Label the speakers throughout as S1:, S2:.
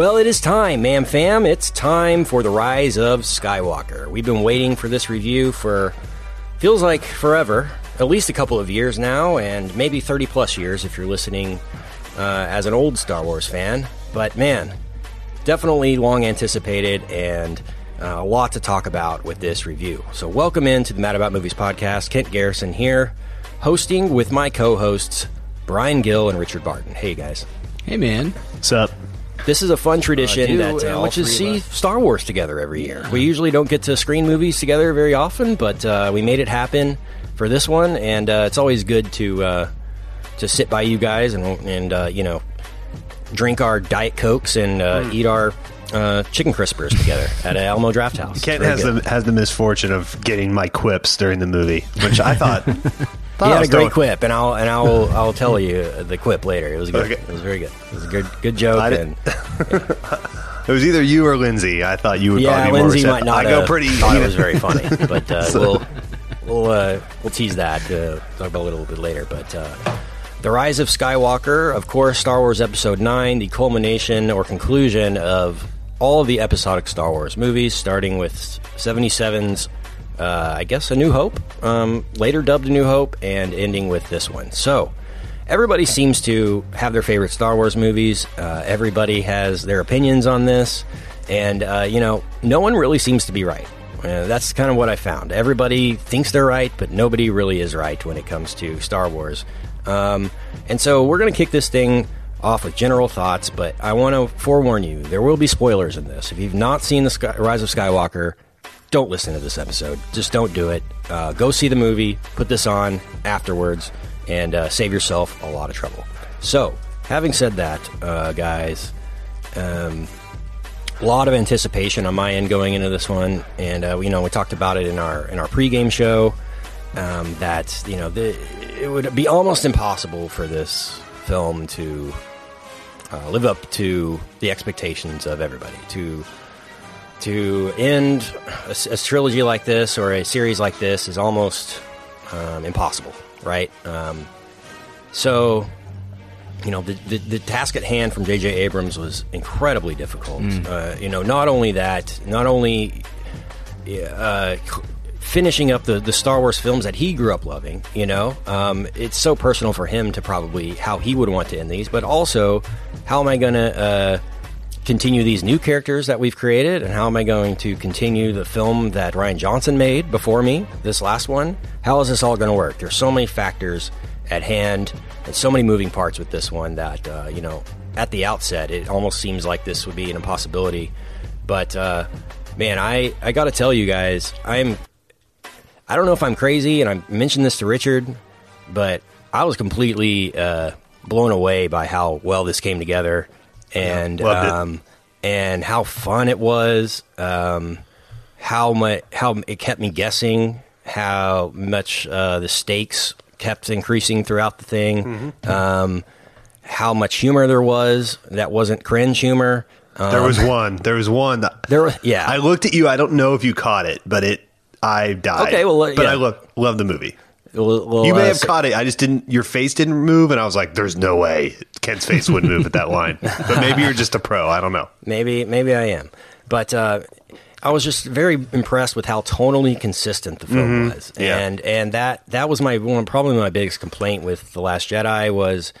S1: Well, it is time, ma'am fam. It's time for the rise of Skywalker. We've been waiting for this review for feels like forever, at least a couple of years now, and maybe 30 plus years if you're listening uh, as an old Star Wars fan. But man, definitely long anticipated and uh, a lot to talk about with this review. So, welcome into the Mad About Movies podcast. Kent Garrison here, hosting with my co hosts, Brian Gill and Richard Barton. Hey, guys.
S2: Hey, man.
S3: What's up?
S1: This is a fun tradition
S2: do,
S1: that
S2: uh, all
S1: which is see. Star Wars together every year. We usually don't get to screen movies together very often, but uh, we made it happen for this one, and uh, it's always good to uh, to sit by you guys and and uh, you know drink our diet cokes and uh,
S2: Hmm.
S1: eat our uh, chicken crispers together at Alamo Drafthouse.
S3: Kent has
S1: good.
S3: the has the misfortune of getting my quips during the movie, which I thought. thought
S1: He had a great
S3: doing-
S1: quip, and I'll and I'll I'll tell you the quip later. It was good.
S3: Okay.
S1: It was very good. It was a good good joke. And
S3: didn't- It was either you or Lindsay. I thought you would
S1: yeah,
S3: probably
S1: Lindsay might not.
S3: I go pretty.
S1: Thought it was very funny, but uh,
S3: So-
S1: we'll we'll uh, we'll tease that. Uh, talk about it a little bit later. But uh, the rise of Skywalker, of course, Star Wars Episode Nine, the culmination or conclusion of all of the episodic Star Wars movies, starting with 77's. Uh, I guess A New Hope, um, later dubbed A New Hope, and ending with this one. So, everybody seems to have their favorite Star Wars movies. Uh, everybody has their opinions on this, and uh, you know, no one really seems to be right. Uh, that's kind of what I found. Everybody thinks they're right, but nobody really is right when it comes to Star Wars. Um, and so we're going to kick this thing off with general thoughts, but I want to forewarn you: there will be spoilers in this. If you've not seen the Sky- Rise of Skywalker, don't listen to this episode. Just don't do it. Uh, go see the movie, put this on afterwards, and uh, save yourself a lot of trouble. So, having said that, uh, guys, um, a lot of anticipation on my end going into this one, and uh, you know we talked about it in our in our pregame show. Um, that you know the, it would be almost impossible for this film to uh, live up to the expectations of everybody. To to end a trilogy like this or a series like this is almost um, impossible, right? Um, so, you know, the, the, the task at hand from J.J. Abrams was incredibly difficult. Uh, you know, not only that, not only uh, finishing up the, the Star Wars films that he grew up loving, you know, um, it's so personal for him to probably how he would want to end these, but also how am I going to uh, continue these new characters that we've created, and how am I going to continue the film that Rian Johnson made before me, this last one? How is this all going to work? There's so many factors at hand and so many moving parts with this one that, uh, you know, at the outset, it almost seems like this would be an impossibility. But, uh, man, I, I got to tell you guys, I'm I don't know if I'm crazy, and I mentioned this to Richard, but I was completely uh, blown away by how well this came together, and
S3: Yeah,
S1: um, and how fun it was. Um, how much how it kept me guessing. How much uh, the stakes kept increasing throughout the thing.
S3: Mm-hmm.
S1: Um, how much humor there was that wasn't cringe humor. Um,
S3: There was one. There was one. That,
S1: there was yeah.
S3: I looked at you. I don't know if you caught it, but it. I died.
S1: Okay, well,
S3: but
S1: yeah.
S3: I love love the movie.
S1: Well- well,
S3: You may
S1: uh,
S3: have
S1: so-
S3: caught it. I just didn't. Your face didn't move, and I was like, "There's no way Kent's face wouldn't move at that line." But maybe you're just a pro. I don't know.
S1: Maybe, maybe I am, but uh, I was just very impressed with how tonally consistent the film was,
S3: Yeah.
S1: and and that that was my one probably my biggest complaint with the Last Jedi was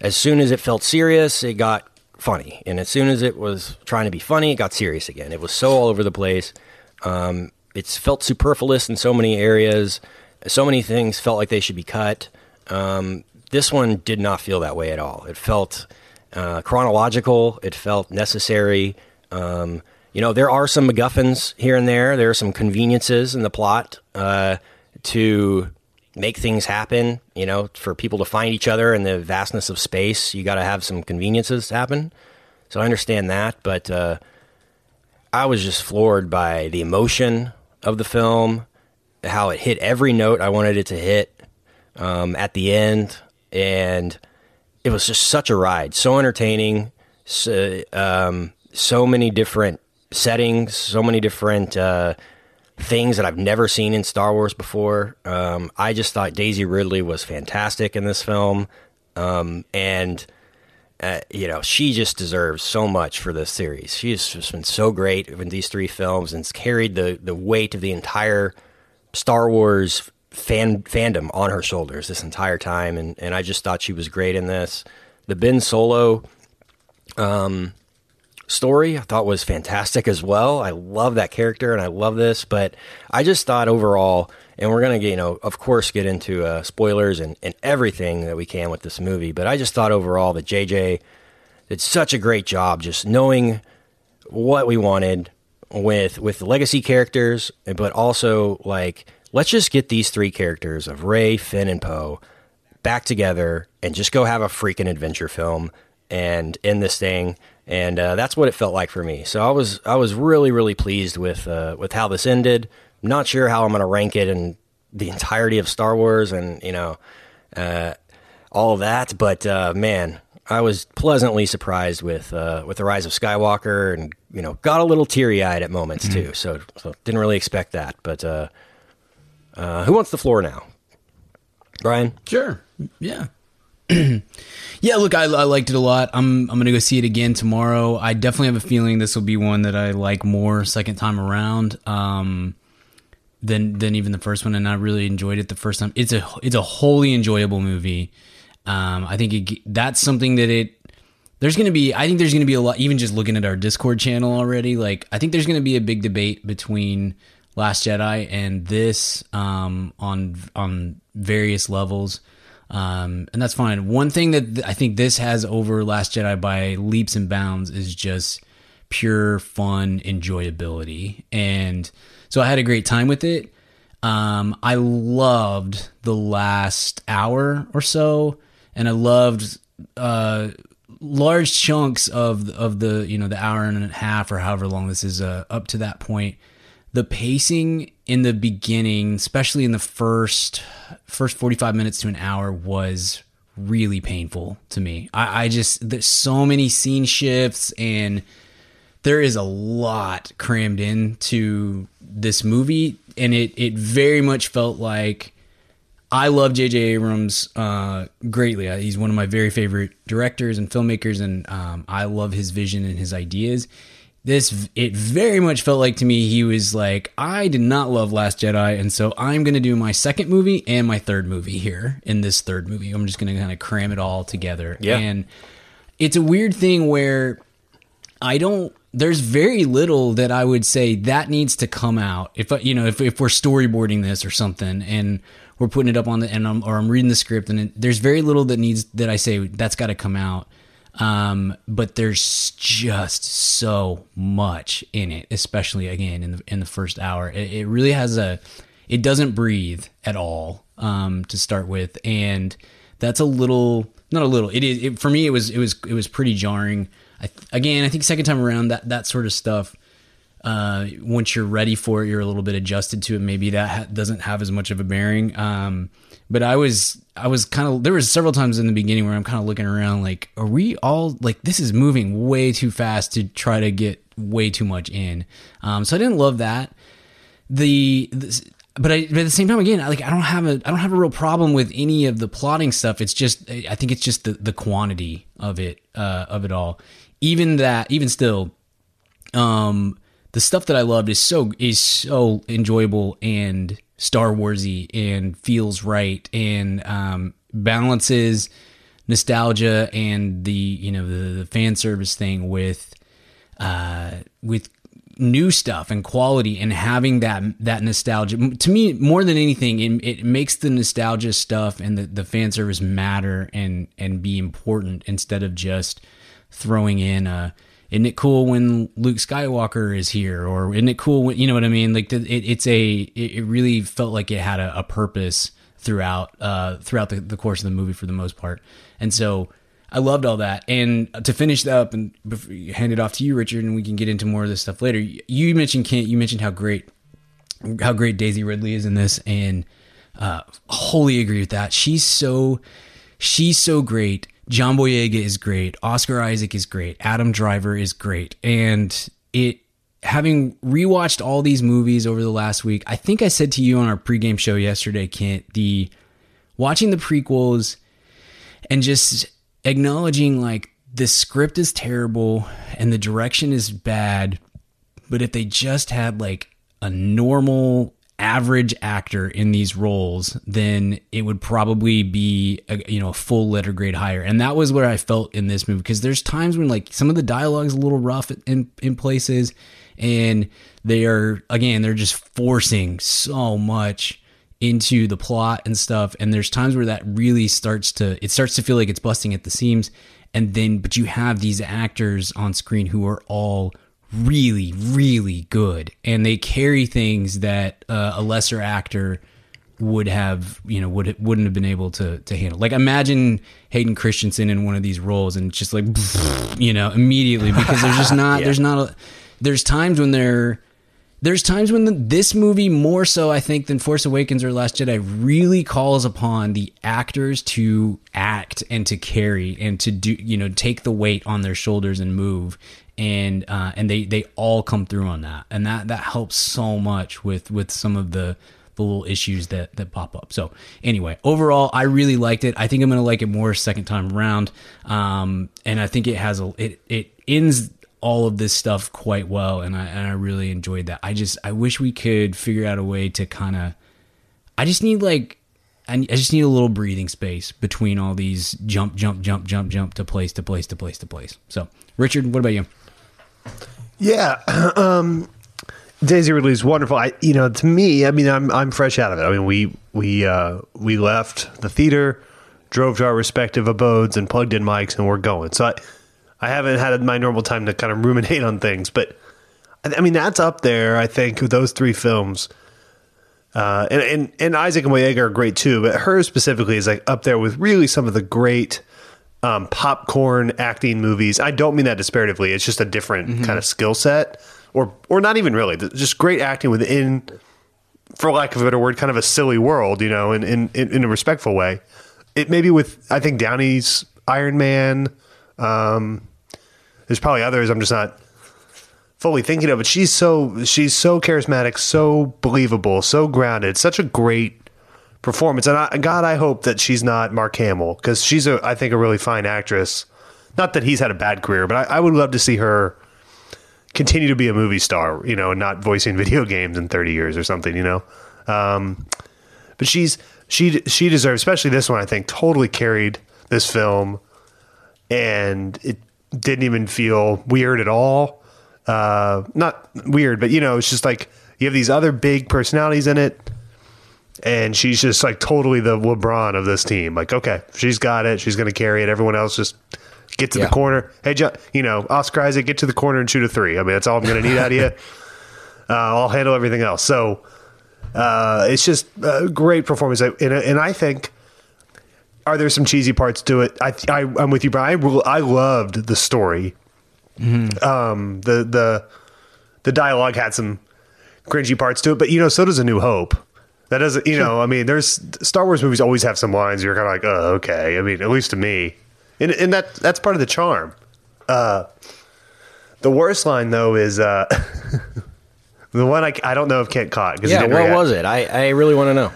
S1: as soon as it felt serious, it got funny, and as soon as it was trying to be funny, it got serious again. It was so all over the place. Um, it's felt superfluous in so many areas. So many things felt like they should be cut. Um, this one did not feel that way at all. It felt uh, chronological. It felt necessary. Um, you know, there are some MacGuffins here and there. There are some conveniences in the plot uh, to make things happen. You know, for people to find each other in the vastness of space, you got to have some conveniences happen. So I understand that, but uh, I was just floored by the emotion of the film, how it hit every note I wanted it to hit um, at the end, and it was just such a ride, so entertaining, so, um, so many different settings, so many different uh, things that I've never seen in Star Wars before. Um, I just thought Daisy Ridley was fantastic in this film, um, and uh, you know, she just deserves so much for this series. She has just been so great in these three films and carried the, the weight of the entire Star Wars fan fandom on her shoulders this entire time. And, and I just thought she was great in this. The Ben Solo um, story I thought was fantastic as well. I love that character and I love this, but I just thought overall, and we're going to, you know, of course, get into uh, spoilers and, and everything that we can with this movie, but I just thought overall that JJ did such a great job just knowing what we wanted with with the legacy characters, but also like let's just get these three characters of Rey, Finn, and Poe back together and just go have a freaking adventure film and end this thing. And uh, that's what it felt like for me. So I was I was really really pleased with uh, with how this ended. Not sure how I'm going to rank it in the entirety of Star Wars and you know uh, all of that, but uh, man, I was pleasantly surprised with uh, with the rise of Skywalker, and you know got a little teary eyed at moments mm-hmm. too. So, so, didn't really expect that. But uh, who wants the floor now? Brian.
S2: Sure. Yeah. yeah, look, I, I, liked it a lot. I'm I'm gonna go see it again tomorrow. I definitely have a feeling this will be one that I like more second time around um, than than even the first one, and I really enjoyed it the first time. It's a it's a wholly enjoyable movie. Um, I think it, that's something that it. There's going to be, I think there's going to be a lot, even just looking at our Discord channel already. Like, I think there's going to be a big debate between Last Jedi and this um, on on various levels. Um, and that's fine. One thing that I think this has over Last Jedi by leaps and bounds is just pure fun enjoyability. And so I had a great time with it. Um, I loved the last hour or so, and I loved uh, large chunks of of the you know the hour and a half or however long this is uh, up to that point the pacing in the beginning, especially in the first first 45 minutes to an hour was really painful to me. I, I just there's so many scene shifts and there is a lot crammed into this movie and it it very much felt like I love J.J. Abrams uh, greatly. He's one of my very favorite directors and filmmakers, and um, I love his vision and his ideas this it very much felt like to me he was like i did not love last jedi and so i'm going to do my second movie and my third movie here in this third movie i'm just going to kind of cram it all together
S1: yeah.
S2: and it's a weird thing where i don't there's very little that i would say that needs to come out if you know if, if we're storyboarding this or something and we're putting it up on the and I'm, or i'm reading the script and it, there's very little that needs that i say that's got to come out um, but there's just so much in it, especially again in the in the first hour. It, it really has a it doesn't breathe at all um, to start with, and that's a little not a little. It is it, for me. It was it was it was pretty jarring. I, again, I think second time around that that sort of stuff. Uh, once you're ready for it, you're a little bit adjusted to it. Maybe that ha- doesn't have as much of a bearing. Um, but I was I was kind of there was several times in the beginning where I'm kind of looking around like are we all like this is moving way too fast to try to get way too much in. Um, so I didn't love that. The, but, I, but at the same time, again, like I don't have a I don't have a real problem with any of the plotting stuff. It's just I think it's just the the quantity of it uh, of it all. Even that, even still, um, the stuff that I loved is so is so enjoyable and Star Warsy and feels right and um, balances nostalgia and the you know the, the fan service thing with uh, with new stuff and quality and having that that nostalgia. To me more than anything it, it makes the nostalgia stuff and the, the fan service matter and and be important instead of just throwing in a isn't it cool when Luke Skywalker is here, or isn't it cool when you know what I mean? Like it, it's a, it really felt like it had a, a purpose throughout, uh, throughout the, the course of the movie for the most part, and so I loved all that. And to finish that up and hand it off to you, Richard, and we can get into more of this stuff later. You mentioned Kent, you mentioned how great, how great Daisy Ridley is in this, and uh, wholly agree with that. She's so, she's so great John Boyega is great. Oscar Isaac is great. Adam Driver is great. And it having rewatched all these movies over the last week, I think I said to you on our pregame show yesterday, Kent, the watching the prequels and just acknowledging like the script is terrible and the direction is bad. But if they just had like a normal average actor in these roles, then it would probably be a, you know a full letter grade higher. And that was where I felt in this movie because there's times when like some of the dialogue is a little rough in in places, and they are again they're just forcing so much into the plot and stuff. And there's times where that really starts to it starts to feel like it's busting at the seams. And then, but you have these actors on screen who are all really, really good, and they carry things that uh, a lesser actor would have, you know, would wouldn't have been able to to handle. Like imagine Hayden Christensen in one of these roles, and just like, you know, immediately because there's just not,
S1: Yeah.
S2: there's not a, there's times when they're there's times when the, this movie more so i think than force awakens or last jedi really calls upon the actors to act and to carry and to do you know take the weight on their shoulders and move and uh, and they they all come through on that and that that helps so much with with some of the the little issues that that pop up so anyway overall i really liked it i think i'm gonna like it more second time around um and i think it has a it it ends all of this stuff quite well and I and I really enjoyed that. I just I wish we could figure out a way to kind of I just need like I, I just need a little breathing space between all these jump jump jump jump jump to place to place to place to place. So, Richard, what about you?
S3: Yeah. Um, Daisy Ridley is wonderful. I, you know, to me, I mean, I'm I'm fresh out of it. I mean, we we uh, we left the theater, drove to our respective abodes, and plugged in mics, and we're going. So I, I haven't had my normal time to kind of ruminate on things, but I, I mean, that's up there. I think with those three films. Uh, and, and and Isaac and Boyega are great too, but her specifically is like up there with really some of the great um, popcorn acting movies. I don't mean that disparatively. It's just a different kind of skill set, or or not even really. Just great acting within, for lack of a better word, kind of a silly world. You know, in in in, in a respectful way. It maybe with I think Downey's Iron Man. Um, there's probably others. I'm just not fully thinking of But She's so she's so charismatic, so believable, so grounded. Such a great performance. And I, God, I hope that she's not Mark Hamill because she's a I think a really fine actress. Not that he's had a bad career, but I, I would love to see her continue to be a movie star. You know, and not voicing video games in 30 years or something. You know. Um, but she's she she deserves, especially this one. I think totally carried this film, and it didn't even feel weird at all. Uh, not weird, but you know, it's just like you have these other big personalities in it, and she's just like totally the LeBron of this team. Like, okay, she's got it. She's going to carry it. Everyone else just get to
S1: Yeah.
S3: the corner. Hey, you know, Oscar Isaac, get to the corner and shoot a three. I mean, that's all I'm going to need out of you. Uh, I'll handle everything else. So uh, it's just a great performance, and, and I think. Are there some cheesy parts to it? I, I I'm with you, Brian. I, I loved the story. Um, the the the dialogue had some cringy parts to it, but you know, so does A New Hope. That doesn't, you know, I mean, there's Star Wars movies always have some lines you're kind of like, oh, okay. I mean, at least to me, and and that that's part of the charm. Uh, the worst line though is uh, the one I, I don't know if Kent caught because
S1: Yeah, what was it? I, I really want to know.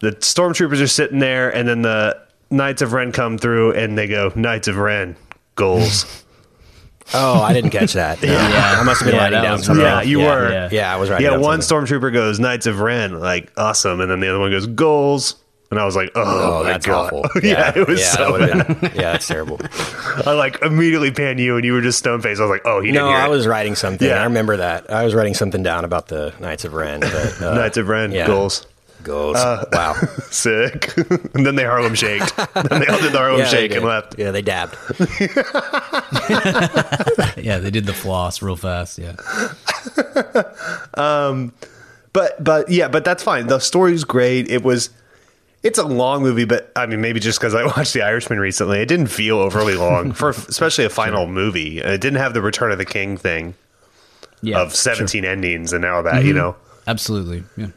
S3: the stormtroopers are sitting there, and then the Knights of Ren come through, and they go Knights of Ren goals.
S1: Oh, I didn't catch that. yeah, I must have been
S2: Yeah,
S1: writing down
S2: was-
S1: something.
S3: yeah, you
S1: yeah,
S3: were.
S2: yeah.
S1: I was writing.
S3: yeah, one
S1: something.
S3: stormtrooper goes Knights of Ren, like awesome, and then the other one goes goals, and I was like, oh,
S1: Oh, that's
S3: god,
S1: awful.
S3: yeah, it was
S1: yeah,
S3: so
S1: that
S3: bad.
S1: been- yeah, that's terrible.
S3: I like immediately panned you, and you were just stone faced. I was like, oh, he didn't
S1: No, I was writing something.
S3: Yeah.
S1: I remember that. I was writing something down about the Knights of Ren. But, uh,
S3: Knights of Ren
S1: yeah.
S3: Goals,
S1: goals. wow.
S3: sick. and then they Harlem shaked. then they all did the Harlem
S1: Yeah,
S3: shake and left.
S1: Yeah, they dabbed.
S2: Yeah, they did the floss real fast. Yeah, um,
S3: But but yeah, but that's fine. The story's great. It was. It's a long movie, but I mean, maybe just because I watched The Irishman recently, it didn't feel overly long for especially a final movie. It didn't have the Return of the King thing
S2: yeah,
S3: of 17 endings and all that, you know.
S2: absolutely. Yeah,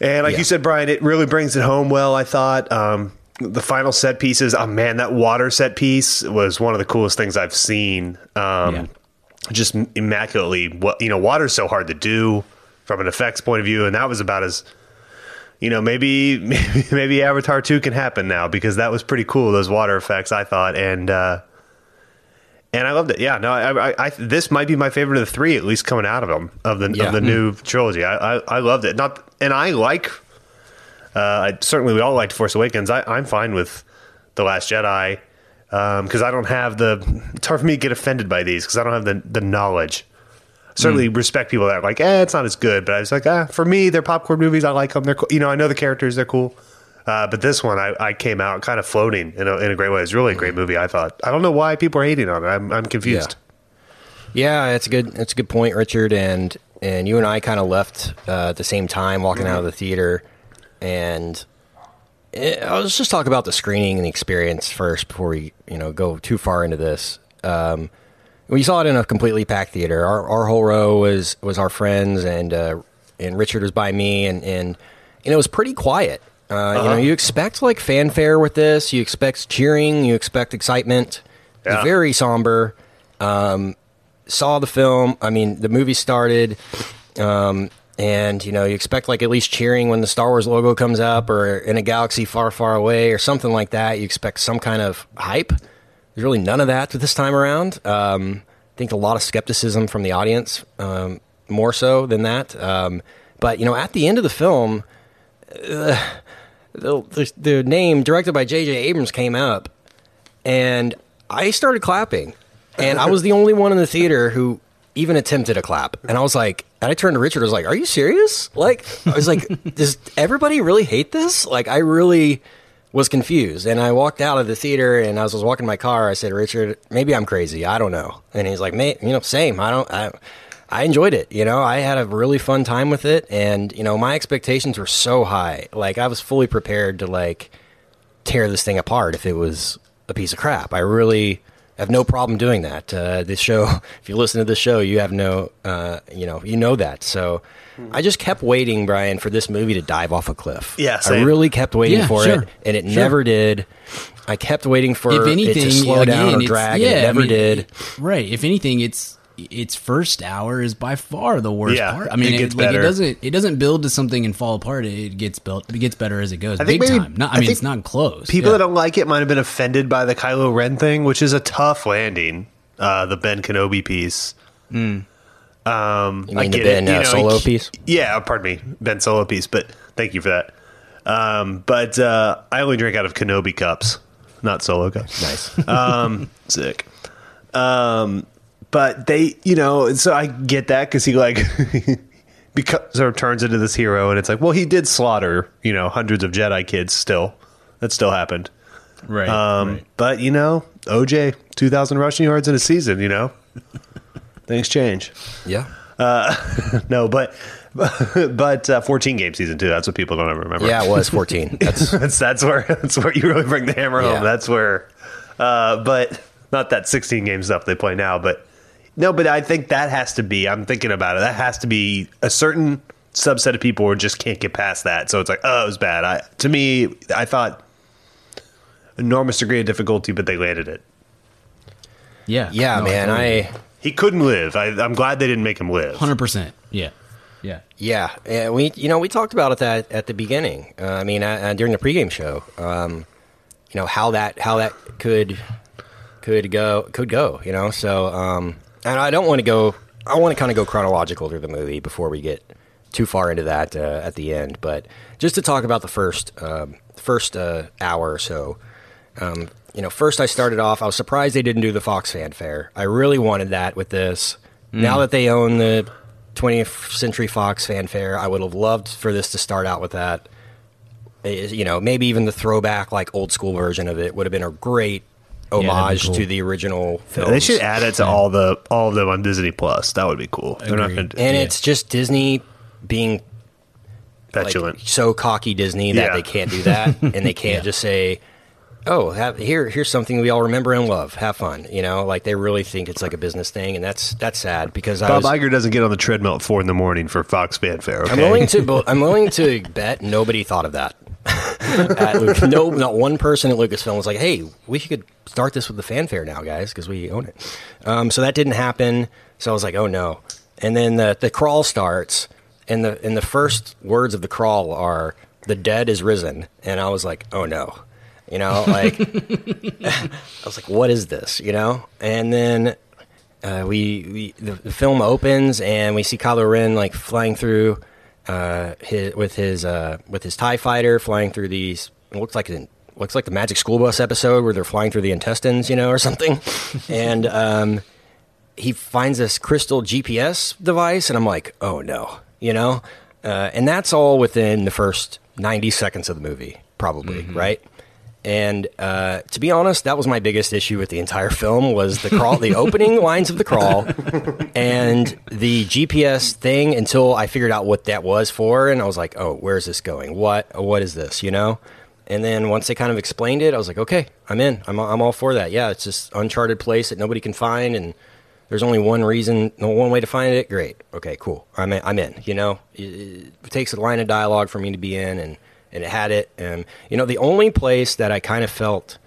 S3: And like
S1: Yeah.
S3: you said, Brian, it really brings it home well. I thought um, the final set pieces. Oh man, that water set piece was one of the coolest things I've seen. Um,
S2: Yeah.
S3: Just immaculately. What you know, water's so hard to do from an effects point of view, and that was about as you know maybe maybe, maybe Avatar two can happen now because that was pretty cool. Those water effects, I thought, and uh, and I loved it. Yeah, no, I, I, I this might be my favorite of the three, at least coming out of them of the
S1: Yeah.
S3: of the new trilogy. I, I I loved it. Not and I like. Uh, I, certainly, we all liked Force Awakens. I, I'm fine with the Last Jedi because I don't have the. It's hard for me to get offended by these because I don't have the the knowledge. Certainly respect people that are like, eh, it's not as good. But I was like, ah, for me, they're popcorn movies. I like them. They're cool. You know, I know the characters. They're cool. Uh, but this one, I, I came out kind of floating in a, in a great way. It's really a great movie. I thought. I don't know why people are hating on it. I'm I'm confused.
S1: Yeah, it's a good it's a good point, Richard. And and you and I kind of left uh, at the same time, walking out of the theater, and it, I was just talk about the screening and the experience first before we you know go too far into this. Um, we saw it in a completely packed theater. Our our whole row was was our friends, and uh, and Richard was by me, and and know it was pretty quiet. Uh, You know, you expect like fanfare with this. You expect cheering. You expect excitement.
S3: Yeah.
S1: Very somber saw the film. I mean, the movie started, um, and you know, you expect like at least cheering when the Star Wars logo comes up, or in a galaxy far, far away, or something like that. You expect some kind of hype. There's really none of that this time around. Um, I think a lot of skepticism from the audience, um, more so than that. Um, but you know, at the end of the film, uh, the, the the name directed by J.J. Abrams came up, and I started clapping, and I was the only one in the theater who even attempted a clap. And I was like, and I turned to Richard. I was like, "Are you serious? Like, I was like, does everybody really hate this? Like, I really was confused." And I walked out of the theater, and as I was, walking my car. I said, "Richard, maybe I'm crazy. I don't know." And he's like, "Mate, you know, same. I don't." I, I enjoyed it. You know, I had a really fun time with it, and you know, my expectations were so high. Like, I was fully prepared to like tear this thing apart if it was a piece of crap. I really have no problem doing that. Uh, this show, if you listen to this show, you have no, uh, you know, you know that. So I just kept waiting, Brian, for this movie to dive off a cliff.
S3: Yeah,
S1: I really kept waiting
S2: Yeah,
S1: for
S2: sure.
S1: it, and it
S2: Sure.
S1: never did. I kept waiting for
S2: if
S1: it
S2: anything,
S1: to slow
S2: again,
S1: down or
S2: it's-
S1: drag,
S2: yeah,
S1: and it
S2: I
S1: never
S2: mean,
S1: did.
S2: right. If anything, it's its first hour is by far the worst
S3: Yeah,
S2: part. I mean,
S3: it
S2: it, like, it doesn't it doesn't build to something and fall apart. It gets built. It gets better as it goes.
S3: I think
S2: Big
S3: maybe-
S2: time. Not, I,
S3: I
S2: mean, it's not close.
S3: People
S2: Yeah.
S3: that don't like it might have been offended by the Kylo Ren thing, which is a tough landing. Uh, the Ben Kenobi piece. Um,
S1: You
S3: I
S1: mean the
S3: get
S1: Ben
S3: it, you
S1: uh,
S3: know,
S1: Solo
S3: he-
S1: piece?
S3: Yeah, pardon me, Ben Solo piece. But thank you for that. Um, but uh, I only drink out of Kenobi cups, not Solo cups.
S1: Nice.
S3: um, sick. Um, but they, you know, so I get that because he like because sort of turns into this hero, and it's like, well, he did slaughter, you know, hundreds of Jedi kids. Still, that still happened.
S2: right.
S3: Um,
S2: right.
S3: but you know, OJ, two thousand rushing yards in a season. You know, things change.
S1: yeah.
S3: No, but but uh, fourteen game season too. That's what people don't ever remember.
S1: Yeah, it was 14. That's
S3: that's that's where that's where you really bring the hammer
S1: Yeah.
S3: home. That's where, uh, but not that 16 game stuff they play now. But no, but I think that has to be. I'm thinking about it. That has to be a certain subset of people who just can't get past that. So it's like, oh, it was bad. I to me, I thought enormous degree of difficulty, but they landed it.
S2: yeah.
S1: yeah,
S2: No,
S1: man.
S2: totally.
S1: I
S3: He couldn't live. I, I'm glad they didn't make him live.
S2: Hundred percent. Yeah. Yeah.
S1: Yeah, and we you know we talked about it that at the beginning. Uh, I mean, uh, uh, during the pregame show, um, you know how that how that could could go could go. You know, so um, and I don't want to go. I want to kind of go chronological through the movie before we get too far into that uh, at the end. But just to talk about the first um, first uh, hour or so. Um, you know, first I started off. I was surprised they didn't do the Fox fanfare. I really wanted that with this. Now that they own the 20th Century Fox fanfare, I would have loved for this to start out with that. Eh, You know, maybe even the throwback, like old school version of it would have been a great homage
S2: cool.
S1: to the original film.
S3: They should add it to all the all of them on Disney Plus. That would be cool. They're not going
S1: and
S2: yeah.
S1: it's just Disney being like,
S3: petulant.
S1: so cocky Disney that
S3: Yeah.
S1: they can't do that, and they can't just say, "Oh, have, here, here's something we all remember and love. Have fun." You know, like they really think it's like a business thing, and that's that's sad because I
S3: Bob
S1: was,
S3: Iger doesn't get on the treadmill at four in the morning for Fox fanfare. Okay?
S1: I'm willing to I'm willing to bet nobody thought of that. At Luc- no, not one person at Lucasfilm was like, "Hey, we could start this with the fanfare now, guys, because we own it." Um, so that didn't happen. So I was like, "Oh no!" And then the the crawl starts, and the and the first words of the crawl are, "The dead is risen," and I was like, "Oh no." You know, like I was like, what is this? You know, and then uh, we, we the, the film opens and we see Kylo Ren like flying through uh, his, with his uh, with his Tie Fighter flying through these. It looks like an looks like the Magic School Bus episode where they're flying through the intestines, you know, or something. and um, he finds this crystal GPS device, and I'm like, oh no, you know. Uh, and that's all within the first 90 seconds of the movie, probably, right? And uh, to be honest, that was my biggest issue with the entire film was the crawl, the opening lines of the crawl, and the GPS thing. Until I figured out what that was for, and I was like, "Oh, where's this going? What? What is this?" You know. And then once they kind of explained it, I was like, "Okay, I'm in. I'm I'm all for that. Yeah, it's this uncharted place that nobody can find, and there's only one reason, no one way to find it. Great. Okay, cool. I'm in, I'm in. You know, it, it takes a line of dialogue for me to be in, and and it had it. And you know, the only place that I kind of felt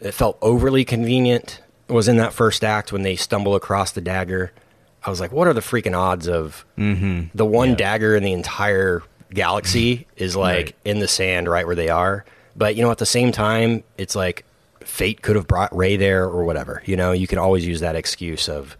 S1: it felt overly convenient was in that first act when they stumble across the dagger. I was like, what are the freaking odds of the one dagger in the entire galaxy is like
S3: Right.
S1: in the sand right where they are? But you know, at the same time, it's like fate could have brought Rey there or whatever. You know, you can always use that excuse of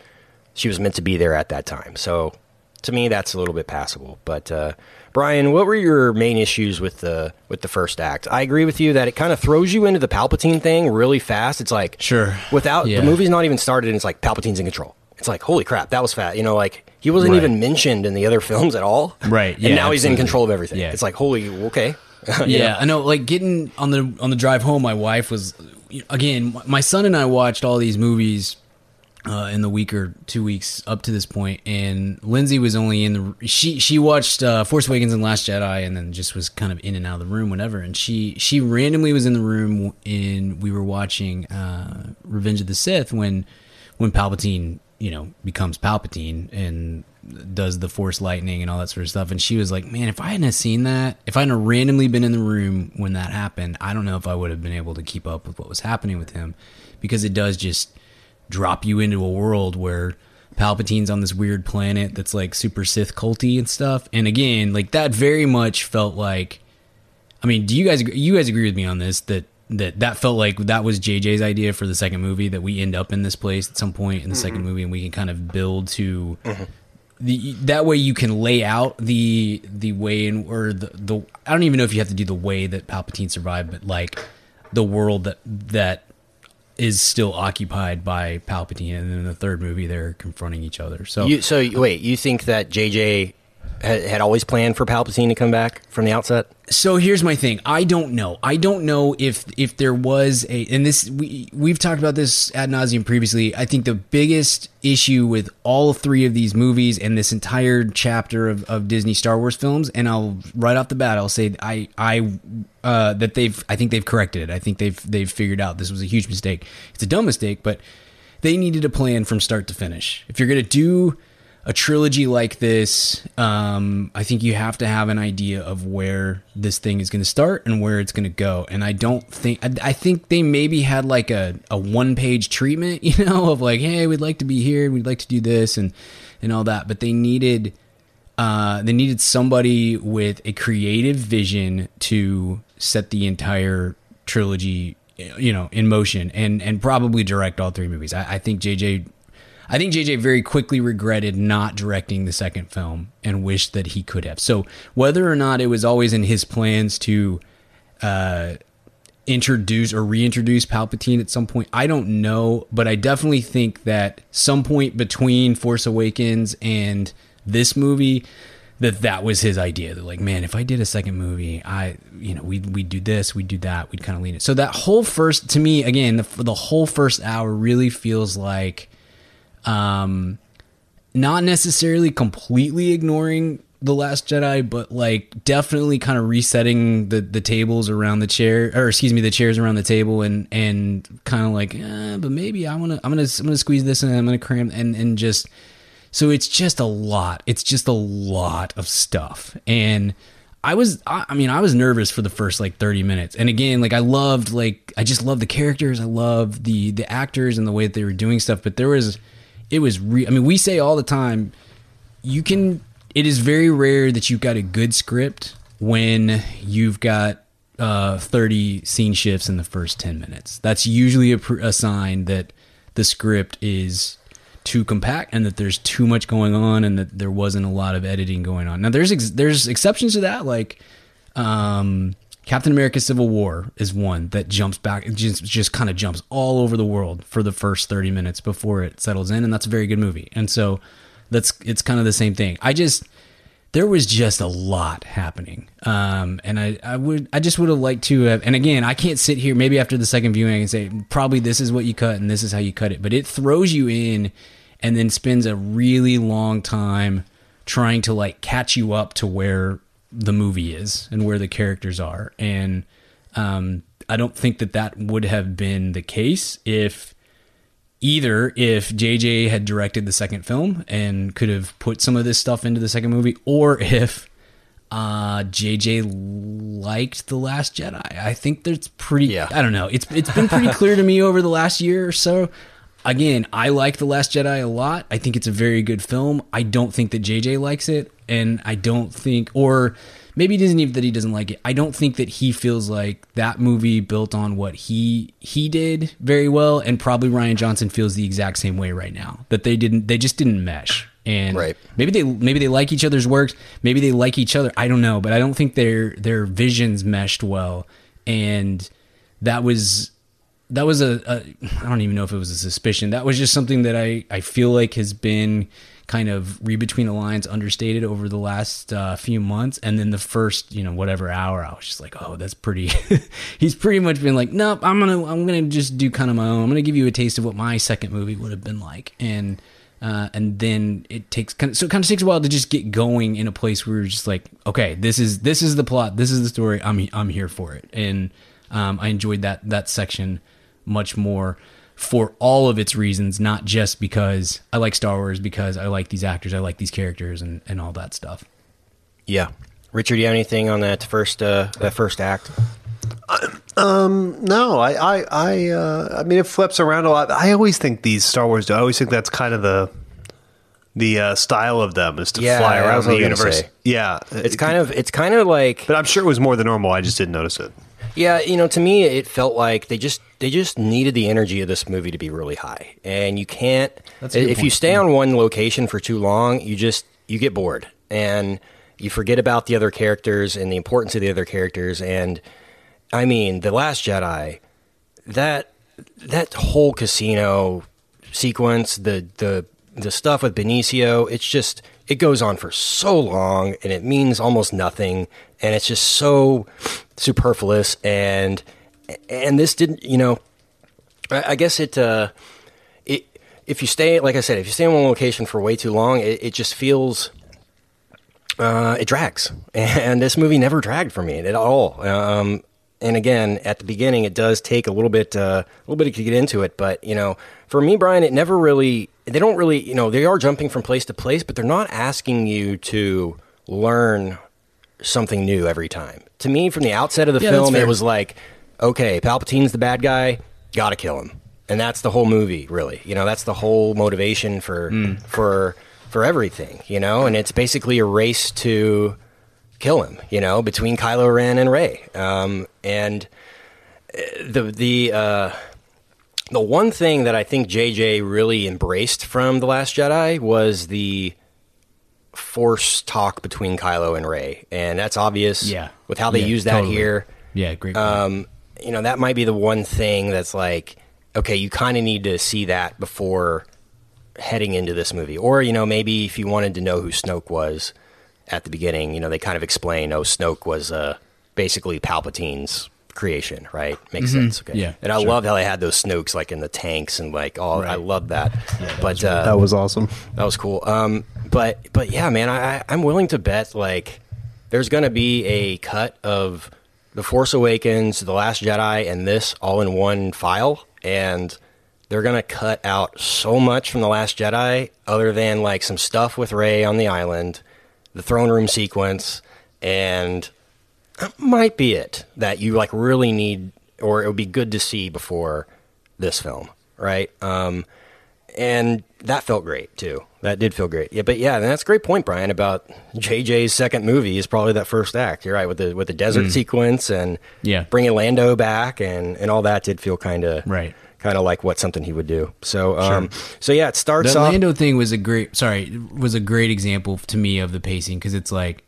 S1: she was meant to be there at that time. So to me, that's a little bit passable. But uh, Brian, what were your main issues with the with the first act? I agree with you that it kind of throws you into the Palpatine thing really fast. It's like
S2: Sure.
S1: without
S2: Yeah.
S1: the movie's not even started, and it's like Palpatine's in control. It's like holy crap, that was fat. You know, like he wasn't
S2: Right.
S1: even mentioned in the other films at all.
S2: Right,
S1: and
S2: yeah,
S1: now he's in control of everything.
S2: Yeah.
S1: It's like holy okay.
S2: yeah, I know. Like getting on the on the drive home, my wife was again. My son and I watched all these movies uh, in the week or two weeks up to this point, and Lindsay was only in the she she watched uh, Force Awakens and Last Jedi, and then just was kind of in and out of the room whenever. And she she randomly was in the room in we were watching uh, Revenge of the Sith when when Palpatine you know becomes Palpatine and does the Force lightning and all that sort of stuff. And she was like, "Man, if I hadn't seen that, if I hadn't randomly been in the room when that happened, I don't know if I would have been able to keep up with what was happening with him because it does just." Drop you into a world where Palpatine's on this weird planet that's like super Sith culty and stuff. And again, like that very much felt like. I mean, do you guys you guys agree with me on this that that that felt like that was JJ's idea for the second movie that we end up in this place at some point in the second mm-hmm. movie and we can kind of build to mm-hmm. the that way you can lay out the the way in or the the I don't even know if you have to do the way that Palpatine survived, but like the world that that is still occupied by Palpatine, and in the third movie they're confronting each other. So
S1: You, so wait, you think that JJ had, had always planned for Palpatine to come back from the outset?
S2: so here's my thing. I don't know. I don't know if if there was a and this we we've talked about this ad nauseum previously. I think the biggest issue with all three of these movies and this entire chapter of, of Disney Star Wars films, and I'll right off the bat I'll say I I uh, that they've I think they've corrected it. I think they've they've figured out this was a huge mistake. It's a dumb mistake, but they needed a plan from start to finish. If you're gonna do a trilogy like this, um, I think you have to have an idea of where this thing is going to start and where it's going to go. And I don't think I, I think they maybe had like a, a one page treatment, you know, of like, hey, we'd like to be here, we'd like to do this, and and all that. But they needed uh, they needed somebody with a creative vision to set the entire trilogy, you know, in motion and and probably direct all three movies. I, I think JJ, I think JJ very quickly regretted not directing the second film and wished that he could have. So whether or not it was always in his plans to uh, introduce or reintroduce Palpatine at some point. I don't know, but I definitely think that some point between Force Awakens and this movie that that was his idea. That like, man, if I did a second movie, I you know, we'd we'd do this, we'd do that, we'd kind of lean it. So that whole first to me again, the the whole first hour really feels like um not necessarily completely ignoring the last jedi but like definitely kind of resetting the the tables around the chair or excuse me the chairs around the table and and kind of like eh, but maybe i want to i'm gonna i'm gonna squeeze this and i'm gonna cram and and just so it's just a lot it's just a lot of stuff and I was, I I mean, I was nervous for the first like 30 minutes. And again, like I loved, like, I just loved the characters. I loved the, the actors and the way that they were doing stuff. But there was, it was, re- I mean, we say all the time, you can, it is very rare that you've got a good script when you've got uh, 30 scene shifts in the first 10 minutes. That's usually a, pr- a sign that the script is too compact and that there's too much going on and that there wasn't a lot of editing going on. Now there's ex- there's exceptions to that like um, Captain America Civil War is one that jumps back just just kind of jumps all over the world for the first 30 minutes before it settles in and that's a very good movie. And so that's it's kind of the same thing. I just there was just a lot happening. Um, and I, I would, I just would have liked to have, and again, I can't sit here, maybe after the second viewing, I can say, probably this is what you cut and this is how you cut it, but it throws you in and then spends a really long time trying to like catch you up to where the movie is and where the characters are. And, um, I don't think that that would have been the case if, either if JJ had directed the second film and could have put some of this stuff into the second movie, or if uh, JJ liked the Last Jedi. I think that's pretty.
S1: Yeah.
S2: I don't know. It's it's been pretty clear to me over the last year or so. Again, I like the Last Jedi a lot. I think it's a very good film. I don't think that JJ likes it, and I don't think or maybe it isn't even that he doesn't like it. I don't think that he feels like that movie built on what he he did very well, and probably Rian Johnson feels the exact same way right now. That they didn't, they just didn't mesh. And
S1: Right.
S2: maybe they maybe they like each other's works, maybe they like each other. I don't know, but I don't think their their visions meshed well, and that was that was a, a I don't even know if it was a suspicion. That was just something that I I feel like has been kind of read between the lines understated over the last uh, few months. And then the first you know whatever hour i was just like oh that's pretty he's pretty much been like nope i'm gonna i'm gonna just do kind of my own. I'm gonna give you a taste of what my second movie would have been like. And uh, and then it takes kind of, so it kind of takes a while to just get going in a place where you're just like okay this is this is the plot this is the story i'm i'm here for it. And um, i enjoyed that that section much more for all of its reasons, not just because I like Star Wars, because I like these actors, I like these characters, and, and all that stuff.
S1: Yeah. Richard, do you have anything on that first uh, that first act?
S3: Um, No, I, I, I, uh, I mean, it flips around a lot. I always think these Star Wars do. I always think that's kind of the the uh, style of them is to
S1: Yeah,
S3: fly around the
S1: what I was gonna
S3: universe.
S1: say.
S3: Yeah,
S1: It's kind of it's kind of like
S3: But I'm sure it was more than normal. I just didn't notice it.
S1: Yeah, you know, to me, it felt like they just they just needed the energy of this movie to be really high, and you can't.
S2: That's a good
S1: if you
S2: point.
S1: stay on one location for too long, you just you get bored, and you forget about the other characters and the importance of the other characters. And I mean, the Last Jedi, that that whole casino sequence, the the the stuff with Benicio, it's just it goes on for so long and it means almost nothing and it's just so superfluous and and this didn't you know I, guess it uh it if you stay like I said if you stay in one location for way too long it, it just feels uh, it drags, and this movie never dragged for me at all. Um, and again, at the beginning, it does take a little bit, uh, a little bit to get into it. But you know, for me, Brian, it never really. They don't really, you know, they are jumping from place to place, but they're not asking you to learn something new every time. To me, from the outset of the
S2: Yeah,
S1: film, it was like, okay, Palpatine's the bad guy, gotta kill him, and that's the whole movie, really. You know, that's the whole motivation for
S2: Mm.
S1: for for everything. You know, and it's basically a race to kill him. You know, between Kylo Ren and Rey, um, and uh, the the. Uh, the one thing that I think JJ really embraced from The Last Jedi was the force talk between Kylo and Rey, and that's obvious.
S2: Yeah.
S1: with how they
S2: Yeah,
S1: use that
S2: totally.
S1: here.
S2: Yeah, great. point.
S1: Um, you know, that might be the one thing that's like, okay, you kind of need to see that before heading into this movie, or you know, maybe if you wanted to know who Snoke was at the beginning, you know, they kind of explain, oh, Snoke was uh, basically Palpatine's creation, right? Makes sense. Okay.
S2: Mm-hmm. Yeah,
S1: and I
S2: sure.
S1: love how they had those Snokes like in the tanks and like, oh, I love that. but uh,
S3: That was awesome.
S1: that was cool. Um, but but yeah, man, I, I'm willing to bet like there's gonna be a cut of the Force Awakens, the Last Jedi, and this all in one file, and they're gonna cut out so much from the Last Jedi, other than like some stuff with Rey on the island, the throne room sequence, and that might be it that you like really need, or it would be good to see before this film, right? Um, and that felt great too. That did feel great. Yeah, but yeah, and that's a great point, Brian, about JJ's second movie is probably that first act. You're right with the with the desert sequence and
S2: Yeah.
S1: bringing Lando back and and all that did feel kind of
S2: Right.
S1: kind of like what something he would do. So um, so yeah, it starts
S2: The
S1: off.
S2: Lando thing was a great sorry was a great example to me of the pacing because it's like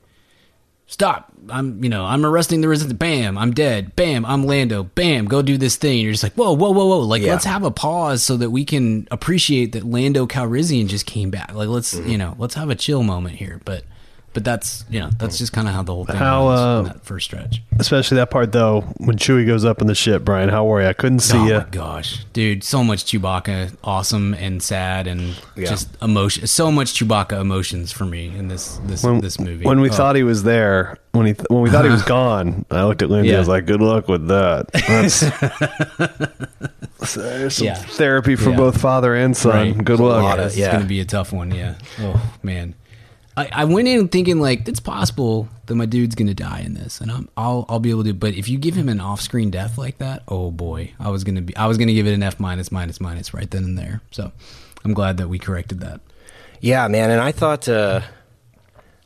S2: stop. I'm you know I'm arresting the resistance. Bam I'm dead. Bam I'm Lando. Bam go do this thing. You're just like whoa whoa whoa whoa. Like
S1: Yeah.
S2: let's have a pause so that we can appreciate that Lando Calrissian just came back. Like let's
S1: Mm-hmm.
S2: you know let's have a chill moment here. But but that's you know that's just kind of how the whole thing
S3: How,
S2: was
S3: uh,
S2: in that first stretch
S3: Especially that part though when Chewie goes up in the ship. Brian, how were you? I couldn't see
S2: oh
S3: you.
S2: my gosh, dude! So much Chewbacca, awesome and sad, and
S1: Yeah.
S2: just emotion. So much Chewbacca emotions for me in this this
S3: When,
S2: this movie.
S3: when we
S2: Oh.
S3: thought he was there, when he when we thought he was gone, I looked at Lindsay. I was like, "Good luck with that." That's, there's some
S2: Yeah.
S3: therapy for
S2: Yeah.
S3: both father and son.
S2: Right.
S3: Good luck.
S1: lot of- yeah.
S2: is going to be a tough one. Yeah. Oh man, I, I went in thinking like it's possible that my dude's to die in this, and I'm, I'll I'll be able to. But if you give him an off-screen death like that, oh boy, I was gonna be I was gonna give it an F minus minus minus right then and there. So I'm glad that we corrected that.
S1: Yeah, man, and I thought uh,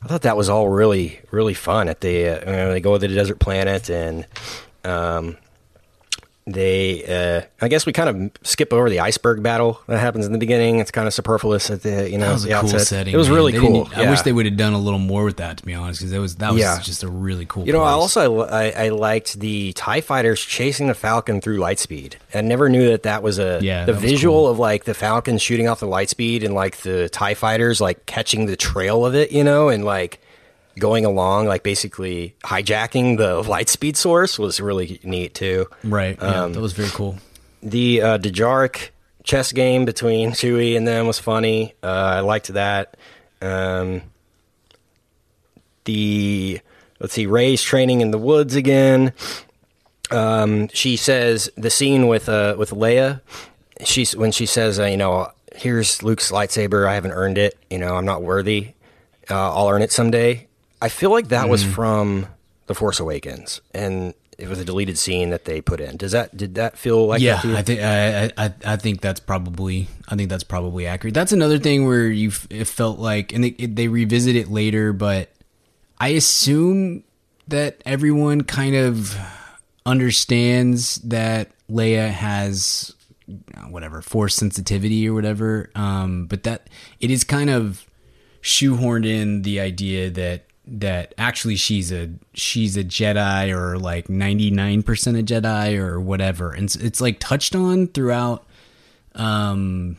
S1: I thought that was all really really fun. At the uh, you know, they go to the desert planet and um, they uh, I guess we kind of skip over the iceberg battle that happens in the beginning. It's kind of superfluous at the you know
S2: That was a cool
S1: outset.
S2: setting.
S1: It was
S2: man.
S1: really
S2: They
S1: cool.
S2: didn't- I wish they would have done a little more with that, to be honest, because that was that was
S1: Yeah.
S2: just a really cool.
S1: You know, I also I, I liked the Tie Fighters chasing the Falcon through lightspeed. I never knew that that was a
S2: Yeah,
S1: the visual
S2: cool.
S1: of like the Falcon shooting off the lightspeed and like the Tie Fighters like catching the trail of it, you know, and like going along, like basically hijacking the lightspeed source was really neat too.
S2: right. Yeah,
S1: Um,
S2: that was very cool.
S1: The uh, Dejarik chess game between Chewie and them was funny. Uh, I liked that. Um, the let's see, Rey's training in the woods again. Um, she says the scene with uh, with Leia. She's when she says, uh, you know, here's Luke's lightsaber. I haven't earned it. You know, I'm not worthy. Uh, I'll earn it someday. I feel like that was from The Force Awakens, and it was a deleted scene that they put in. Does that did that feel like
S2: yeah? I think I, I I think that's probably I think that's probably accurate. That's another thing where you it felt like, and they they revisit it later, but I assume that everyone kind of understands that Leia has uh, whatever force sensitivity or whatever. Um, but that it is kind of shoehorned in the idea that that actually she's a she's a Jedi or like 99% a Jedi or whatever. And it's, it's like touched on throughout um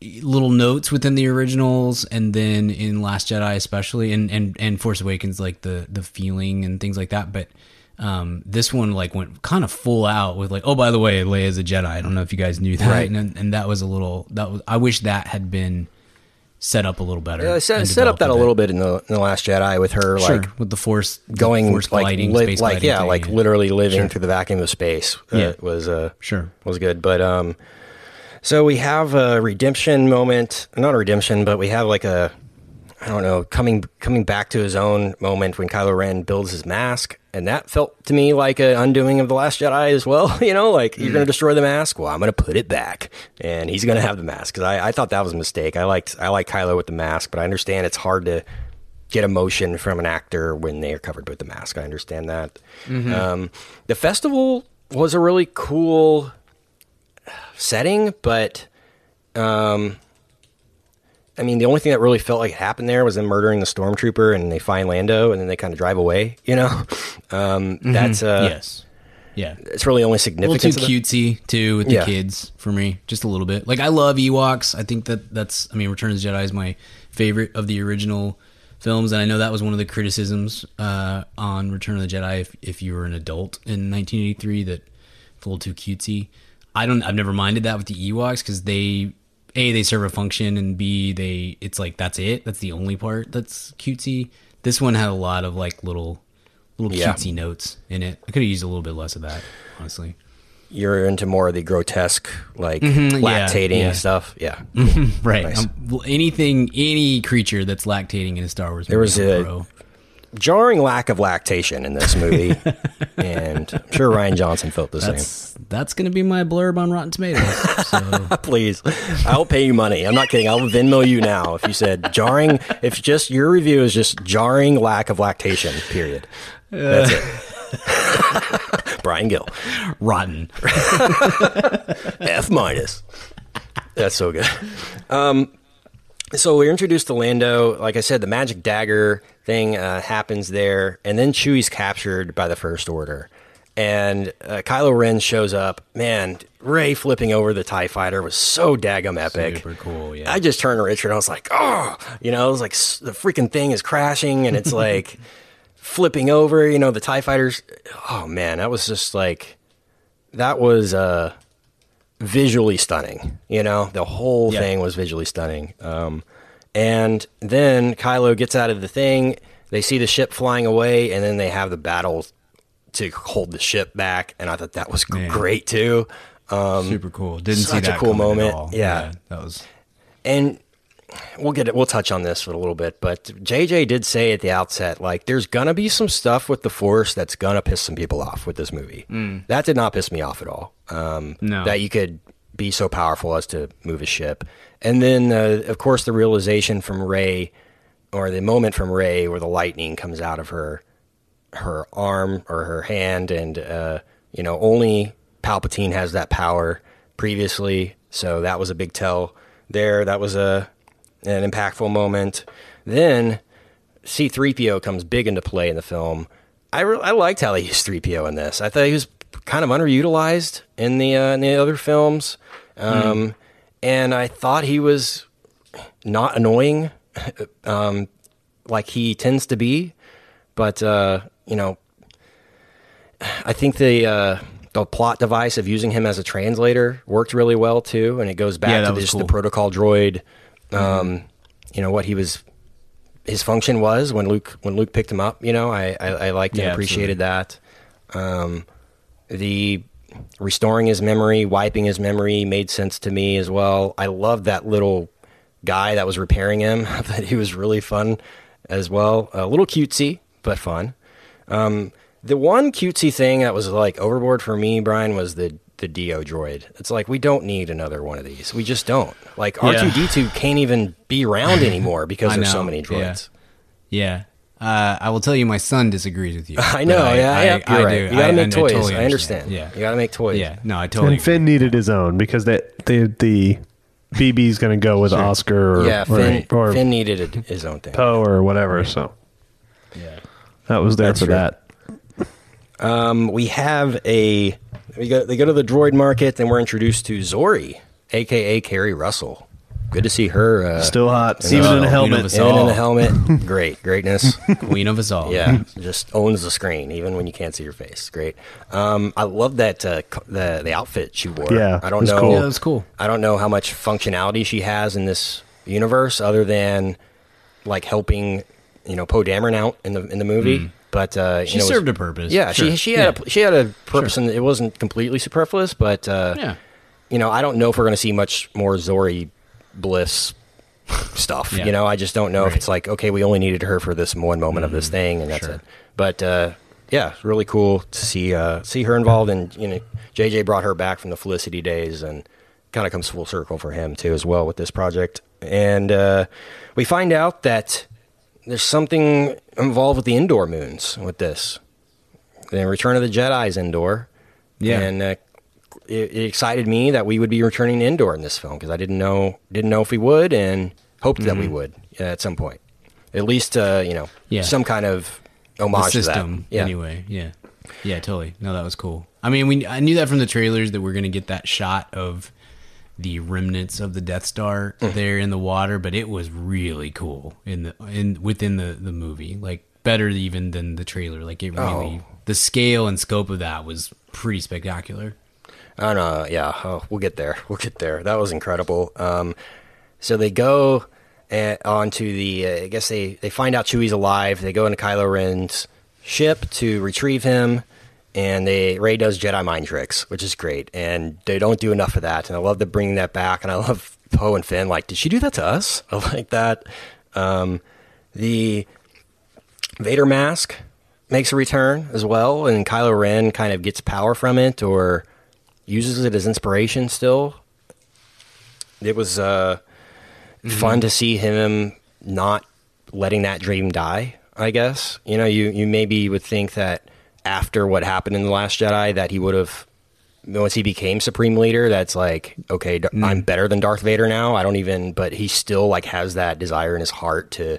S2: little notes within the originals and then in Last Jedi especially and and and Force Awakens like the the feeling and things like that, but um, this one like went kind of full out with like, oh, by the way, Leia's a Jedi. I don't know if you guys knew that,
S1: Right.
S2: and, and that was a little that was. I wish that had been set up a little better.
S1: Yeah, set, set up that a
S2: bit.
S1: little bit in the, in the Last Jedi with her
S2: Sure,
S1: like
S2: with the force the
S1: going
S2: force
S1: like li-
S2: space
S1: like yeah,
S2: thing,
S1: like literally living
S2: Sure.
S1: through the vacuum of space. Uh,
S2: Yeah.
S1: was uh,
S2: Sure.
S1: was good. But um, so we have a redemption moment, not a redemption, but we have like a I don't know coming coming back to his own moment when Kylo Ren builds his mask, and that felt to me like an undoing of the Last Jedi as well. You know, like you're going to destroy the mask, well, I'm going to put it back, and he's going to have the mask because I, I thought that was a mistake. I liked I like Kylo with the mask, but I understand it's hard to get emotion from an actor when they are covered with the mask. I understand that. Um, the festival was a really cool setting, but um, I mean, the only thing that really felt like happened there was them murdering the stormtrooper, and they find Lando, and then they kind of drive away. You know, um, that's uh,
S2: yes, yeah.
S1: it's really only significant.
S2: A little too cutesy too with the
S1: Yeah.
S2: kids for me, just a little bit. Like I love Ewoks. I think that that's. I mean, Return of the Jedi is my favorite of the original films, and I know that was one of the criticisms uh, on Return of the Jedi. If if you were an adult in 1983, that it's a little too cutesy. I don't. I've never minded that with the Ewoks because they. A, they serve a function, and B, they it's like that's it. That's the only part that's cutesy. This one had a lot of like little, little
S1: Yeah.
S2: cutesy notes in it. I could have used a little bit less of that, honestly.
S1: You're into more of the grotesque, like
S2: Mhm,
S1: lactating
S2: yeah.
S1: stuff. Yeah,
S2: Right.
S1: Nice.
S2: Um, anything, any creature that's lactating in a Star Wars.
S1: There was a-. jarring lack of lactation in this movie, and I'm sure Rian Johnson felt the same.
S2: That's that's going to be my blurb on Rotten Tomatoes. So
S1: Please, I'll pay you money. I'm not kidding. I'll Venmo you now if you said jarring. If just your review is just jarring lack of lactation. Period. That's it. Brian Gill,
S2: rotten.
S1: F minus. That's so good. Um, so we're introduced to Lando. Like I said, the magic dagger thing uh, happens there, and then Chewie's captured by the First Order, and uh, Kylo Ren shows up. Man, Rey flipping over the Tie Fighter was so daggum epic.
S2: Super cool, yeah.
S1: I just turned to Richard. I was like, oh, you know, it was like s- the freaking thing is crashing, and it's like flipping over. You know, the Tie Fighters. Oh man, that was just like that was. uh visually stunning. You know, the whole
S2: Yeah.
S1: thing was visually stunning. Um, and then Kylo gets out of the thing. They see the ship flying away, and then they have the battle to hold the ship back. And I thought that was
S2: Man.
S1: great too. Um,
S2: Super cool. Didn't see
S1: such a
S2: that
S1: cool moment.
S2: all.
S1: Yeah.
S2: that was
S1: and we'll get it. We'll touch on this for a little bit, but JJ did say at the outset, like, there's gonna be some stuff with the Force that's gonna piss some people off with this movie. That did not piss me off at all. Um,
S2: No.
S1: that you could be so powerful as to move a ship, and then uh, of course the realization from Rey, or the moment from Rey where the lightning comes out of her her arm or her hand, and uh, you know only Palpatine has that power previously, so that was a big tell there. That was a an impactful moment. Then C3PO comes big into play in the film. I re- I liked how they used 3PO in this. I thought he was kind of underutilized in the uh, in the other films, um, and I thought he was not annoying, um, like he tends to be. But uh, you know, I think the uh, the plot device of using him as a translator worked really well too, and it goes back
S2: Yeah,
S1: to just
S2: cool.
S1: the protocol droid. Um, You know what he was, his function was when Luke when Luke picked him up. You know, I I, I liked and
S2: Yeah,
S1: appreciated that. Um, the restoring his memory, wiping his memory made sense to me as well. I loved that little guy that was repairing him. that he was really fun as well. A little cutesy, but fun. Um, the one cutesy thing that was like overboard for me, Brian, was the the D-O droid. It's like we don't need another one of these. We just don't. Like R two D two can't even be around anymore because
S2: I
S1: there's so many droids.
S2: yeah. Uh, I will tell you, my son disagrees with you.
S1: I know.
S2: I,
S1: yeah,
S2: I,
S1: yeah,
S2: I
S1: you're right.
S2: do.
S1: You got to
S2: I-
S1: make
S2: I
S1: toys.
S2: totally
S1: I understand.
S2: Yeah,
S1: you got to make toys.
S2: yeah. No, I totally.
S3: And Finn needed his own because that the the BB's going to go with Oscar or
S1: Yeah,
S3: or,
S1: Finn,
S3: or
S1: Finn needed a, his own thing.
S3: Poe or whatever. So
S2: Yeah.
S3: that was there
S1: That's
S3: for
S1: true.
S3: that.
S1: Um, we have a we go they go to the droid market and we're introduced to Zorii, aka Keri Russell. Good to see her. Uh,
S3: Still hot,
S1: in
S3: even
S1: the-
S3: in a helmet.
S1: even in a helmet. Great, greatness.
S2: Queen of us all.
S1: Yeah, just owns the screen even when you can't see your face. Great. Um, I love that uh, the the outfit she wore.
S3: Yeah,
S1: I don't
S3: was
S1: know.
S3: cool.
S2: Yeah, that was cool.
S1: I don't know how much functionality she has in this universe other than like helping you know Poe Dameron out in the in the movie. But uh.
S2: She
S1: you know, it was-
S2: served a purpose.
S1: Yeah, she
S2: Sure.
S1: she had
S2: Yeah.
S1: a she had a purpose, and it wasn't completely superfluous. But uh,
S2: Yeah.
S1: you know, I don't know if we're going to see much more Zorii Bliss stuff.
S2: Yeah.
S1: You know, I just don't know if it's like okay, we only needed her for this one moment of this thing, and that's
S2: sure.
S1: it. But uh, yeah, it's really cool to see uh, see her involved, and you know, JJ brought her back from the Felicity days, and kind of comes full circle for him too as well with this project. And uh, we find out that there's something involved with the Endor moons with this. The Return of the Jedi's Endor.
S2: Yeah.
S1: and uh, it, it excited me that we would be returning Endor in this film because I didn't know didn't know if we would and hoped that we would uh, at some point. At least uh, you know
S2: Mm-hmm. Yeah.
S1: some kind of
S2: the
S1: homage
S2: system
S1: to that. Yeah.
S2: anyway yeah yeah totally no that was cool i mean we i knew that from the trailers that we're gonna get that shot of the remnants of the death star
S1: Mm.
S2: there in the water but it was really cool in the in within the the movie like better even than the trailer like it really
S1: Oh.
S2: the scale and scope of that was pretty spectacular
S1: I don't know. Yeah, oh, we'll get there. We'll get there. That was incredible. Um, so they go uh, onto the. Uh, I guess they they find out Chewie's alive. They go into Kylo Ren's ship to retrieve him, and they Rey does Jedi mind tricks, which is great. And they don't do enough of that. And I love to bring that back. And I love Poe and Finn. Like, did she do that to us? I like that. Um, the Vader mask makes a return as well, and Kylo Ren kind of gets power from it, or uses it as inspiration still. It was uh, fun to see him not letting that dream die. I guess you know you you maybe would think that after what happened in the Last Jedi that he would have once he became supreme leader that's like okay I'm better than darth vader now. I don't even but he still like has that desire in his heart to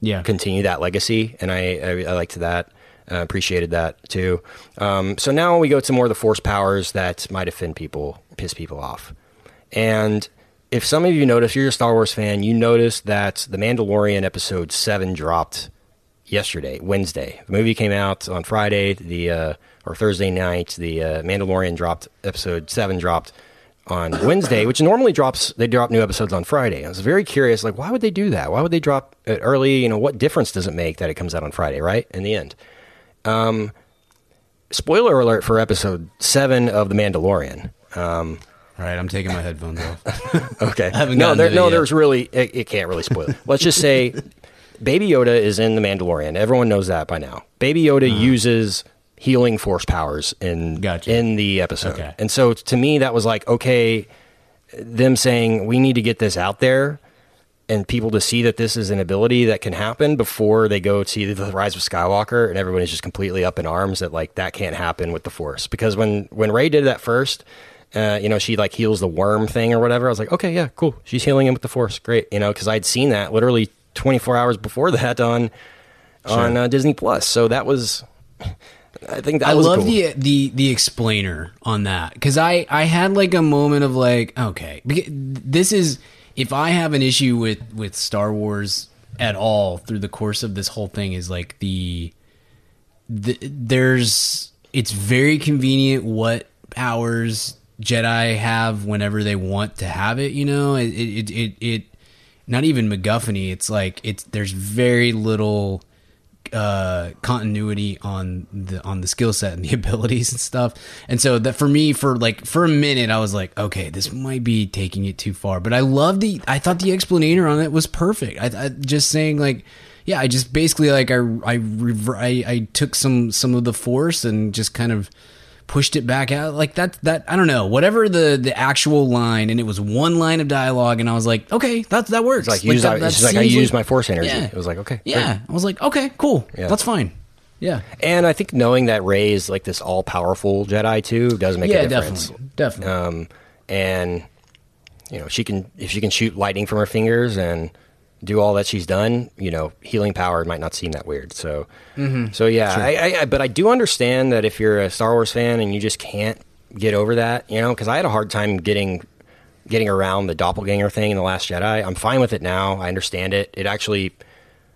S2: Yeah.
S1: continue that legacy and i i, I liked that uh, appreciated that too. Um, so now we go to more of the force powers that might offend people piss people off. And if some of you notice you're a star wars fan you noticed that the mandalorian episode 7 dropped yesterday, Wednesday. The movie came out on Friday, the uh, or Thursday night. The uh, Mandalorian dropped episode seven dropped on Wednesday, which normally drops. They drop new episodes on Friday. I was very curious, like why would they do that? Why would they drop it early? You know, what difference does it make that it comes out on Friday? Right in the end. Um, spoiler alert for episode seven of the Mandalorian. Um,
S2: All right, I'm taking my headphones off.
S1: Okay. no, there, no,
S2: yet.
S1: there's really it, it can't really spoil it. Let's just say Baby Yoda is in the Mandalorian. Everyone knows that by now. Baby Yoda uses healing force powers in
S2: Uh-huh. Gotcha.
S1: in the episode.
S2: Okay.
S1: And so to me that was like okay them saying we need to get this out there and people to see that this is an ability that can happen before they go to the rise of Skywalker and everyone is just completely up in arms that like that can't happen with the force because when when Rey did that first uh, you know she like heals the worm thing or whatever I was like okay yeah cool she's healing him with the force great you know because I'd seen that literally 24 hours before that on on uh, Disney Plus. So that was I think that
S2: I love
S1: cool.
S2: the the the explainer on that because I I had like a moment of like okay this is if I have an issue with with Star Wars at all through the course of this whole thing is like the, the there's it's very convenient what powers Jedi have whenever they want to have it you know? It it, it, it not even MacGuffin it's like it's there's very little uh, continuity on the on the skill set and the abilities and stuff. And so that for me, for like for a minute, I was like, okay, this might be taking it too far. But I love the. I thought the explanator on it was perfect. I, I just saying like. Yeah, I just basically like I I, rever- I I took some some of the force and just kind of pushed it back out like that that I don't know whatever the the actual line and it was one line of dialogue and I was like okay that that works
S1: It's like, use,
S2: that,
S1: I,
S2: that
S1: like I
S2: seems
S1: use
S2: like-
S1: my force energy.
S2: Yeah.
S1: It was like okay,
S2: Yeah,
S1: great.
S2: I was like, okay, cool,
S1: Yeah.
S2: that's fine. Yeah,
S1: And I think knowing that Rey is like this all powerful Jedi too does make
S2: yeah,
S1: a difference.
S2: definitely, definitely.
S1: Um, and you know, she can if she can shoot lightning from her fingers and do all that she's done, you know, healing power might not seem that weird. So,
S2: Mm-hmm.
S1: so yeah, I, I, I, but I do understand that if you're a Star Wars fan and you just can't get over that, you know, because I had a hard time getting getting around the doppelganger thing in the Last Jedi. I'm fine with it now. I understand it. It actually,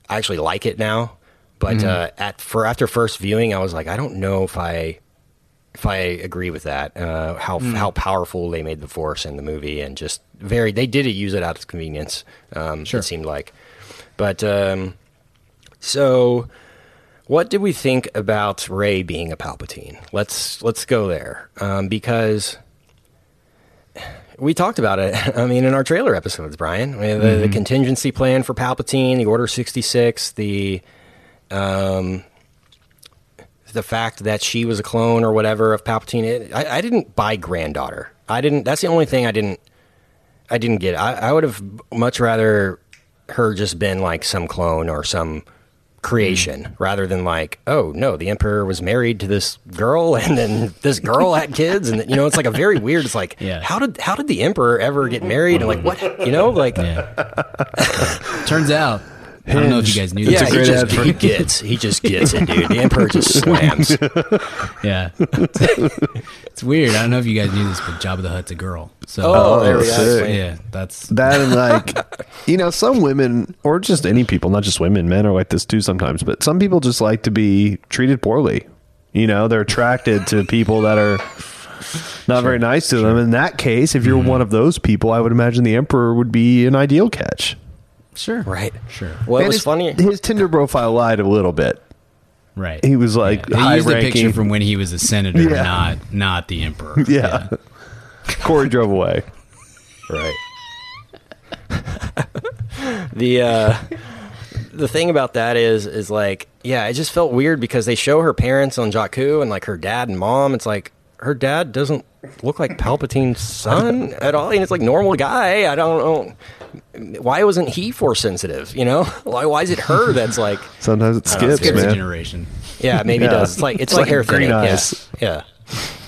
S1: I actually like it now. But
S2: Mm-hmm.
S1: uh, at for after first viewing, I was like, I don't know if I if I agree with that. Uh, how
S2: Mm.
S1: how powerful they made the Force in the movie, and just very they did use it out of convenience. Um,
S2: Sure.
S1: It seemed like, but um, so what did we think about Rey being a Palpatine? Let's let's go there um, because we talked about it. I mean, in our trailer episodes, Brian, I mean, the, the contingency plan for Palpatine, the Order sixty six, the um, the fact that she was a clone or whatever of Palpatine. It, I, I didn't buy granddaughter. I didn't. That's the only thing I didn't. I didn't get. I, I would have much rather her just been like some clone or some creation hmm. rather than like, oh no, the emperor was married to this girl and then this girl had kids and you know it's like a very weird. It's like,
S2: Yeah.
S1: how did how did the emperor ever get married and like what you know like
S2: yeah. Turns out, I don't know if you guys knew
S1: yeah
S2: this.
S1: he
S3: great
S1: just he gets he just gets it dude the emperor just slams
S2: Yeah, it's weird. I don't know if you guys knew this, but Jabba the Hutt's a girl. So
S1: oh, oh there we go
S2: yeah, that's
S3: That and like, you know, some women or just any people, not just women, men are like this too sometimes. But some people just like to be treated poorly. You know, they're attracted to people that are not very nice to them. In that case, if you're mm-hmm. one of those people, I would imagine the emperor would be an ideal catch.
S2: Sure,
S1: right
S2: sure,
S1: well it was
S3: his,
S1: funny
S3: His Tinder profile lied a little bit.
S2: right.
S3: He was like
S2: Yeah.
S3: high
S2: He used a
S3: ranking.
S2: picture from when he was a senator,
S3: Yeah.
S2: not not the emperor.
S3: yeah. Corey drove away.
S1: Right. the uh the thing about that is is like yeah, it just felt weird because they show her parents on Jakku and like her dad and mom. It's like her dad doesn't look like Palpatine's son at all. And it's like normal guy. I don't know why wasn't he force sensitive. You know, why why is it her that's like
S3: Sometimes it
S1: don't know,
S3: skips,
S2: Skips a
S3: man.
S2: generation.
S1: yeah maybe
S3: Yeah.
S1: it does. It's like it's,
S3: It's
S1: like,
S3: like
S1: hair
S3: green
S1: thinning. Yeah.
S3: eyes.
S1: Yeah,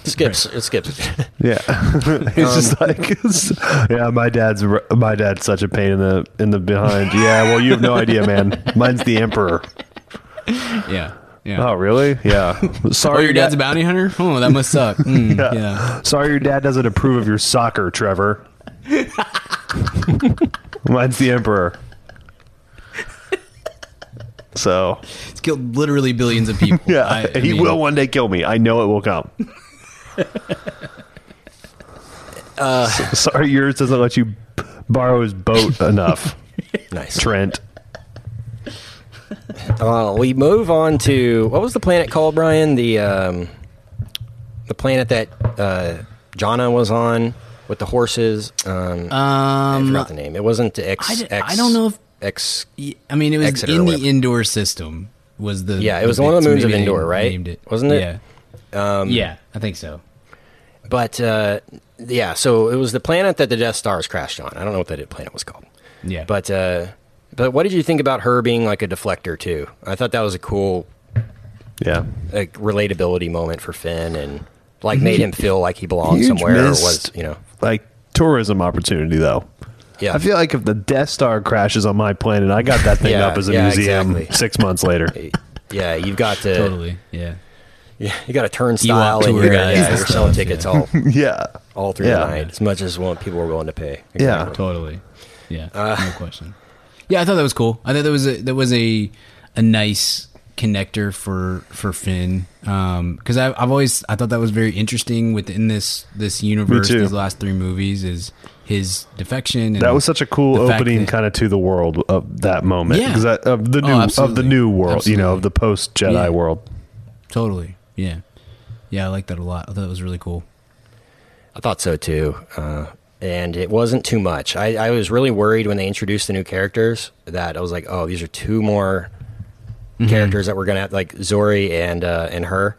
S1: skips it skips.
S3: Yeah, it's just like, yeah, my dad's my dad's such a pain in the in the behind. Yeah, well, you have no idea, man. Mine's the emperor.
S2: Yeah. Yeah.
S3: Oh, really? Yeah. Sorry,
S2: Oh, your dad's a bounty hunter? Oh, that must suck. Mm,
S3: Yeah.
S2: yeah.
S3: Sorry, your dad doesn't approve of your soccer, Trevor. Mine's the emperor. So
S2: It's killed literally billions of people.
S3: yeah,
S2: I- I
S3: he
S2: mean,
S3: will one day kill me. I know it will come. S- sorry, yours doesn't let you borrow his boat enough,
S1: Nice.
S3: Trent.
S1: Uh, we move on to what was the planet called, Brian? The um, the planet that uh, Jannah was on with the horses. Um, I
S2: Um,
S1: forgot the name. It wasn't the X.
S2: I d-
S1: X
S2: I don't know if-
S1: X.
S2: I mean, it was
S1: Exeter or
S2: in
S1: whatever.
S2: the Endor system. Was the
S1: Yeah, it was one of the moons of
S2: maybe they
S1: Endor, right?
S2: Named it.
S1: Wasn't it?
S2: Yeah. yeah, I think so.
S1: But uh, yeah, so it was the planet that the Death Stars crashed on. I don't know what that planet was called.
S2: Yeah,
S1: But uh, but what did you think about her being like a deflector too? I thought that was a cool
S3: Yeah,
S1: like relatability moment for Finn and like made him feel like he belonged
S3: Huge
S1: somewhere or was you know
S3: like tourism opportunity though.
S1: yeah
S3: I feel like if the Death Star crashes on my planet, I got that thing
S1: Yeah,
S3: up as a
S1: yeah,
S3: museum
S1: exactly.
S3: six months later.
S1: yeah you've got to
S2: totally. Yeah,
S1: yeah, you got a turnstile
S2: Ewok
S1: and
S2: tour
S1: you're,
S2: guides
S1: yeah,
S2: and
S1: you're selling tickets
S2: yeah.
S1: all
S3: yeah,
S1: all through
S3: Yeah.
S1: the night as much as what people were willing to pay.
S3: Yeah.
S2: totally. Yeah,
S1: Uh,
S2: no question. Yeah, I thought that was cool. I thought that was a that was a a nice connector for for Finn because I've I've always I thought that was very interesting within this this universe. These last three movies is his defection. And
S3: That was such a cool opening, kind of to the world of that moment.
S2: Yeah.
S3: 'Cause that, of the
S2: Oh,
S3: new of the new world, you know, of the post Jedi
S2: Yeah.
S3: world.
S2: Totally. Yeah. Yeah, I like that a lot. I thought it was really cool.
S1: I thought so too. Uh, and it wasn't too much. I, I was really worried when they introduced the new characters that I was like, oh, these are two more
S2: Mm-hmm.
S1: characters that we're gonna have, like Zorii and uh, and her,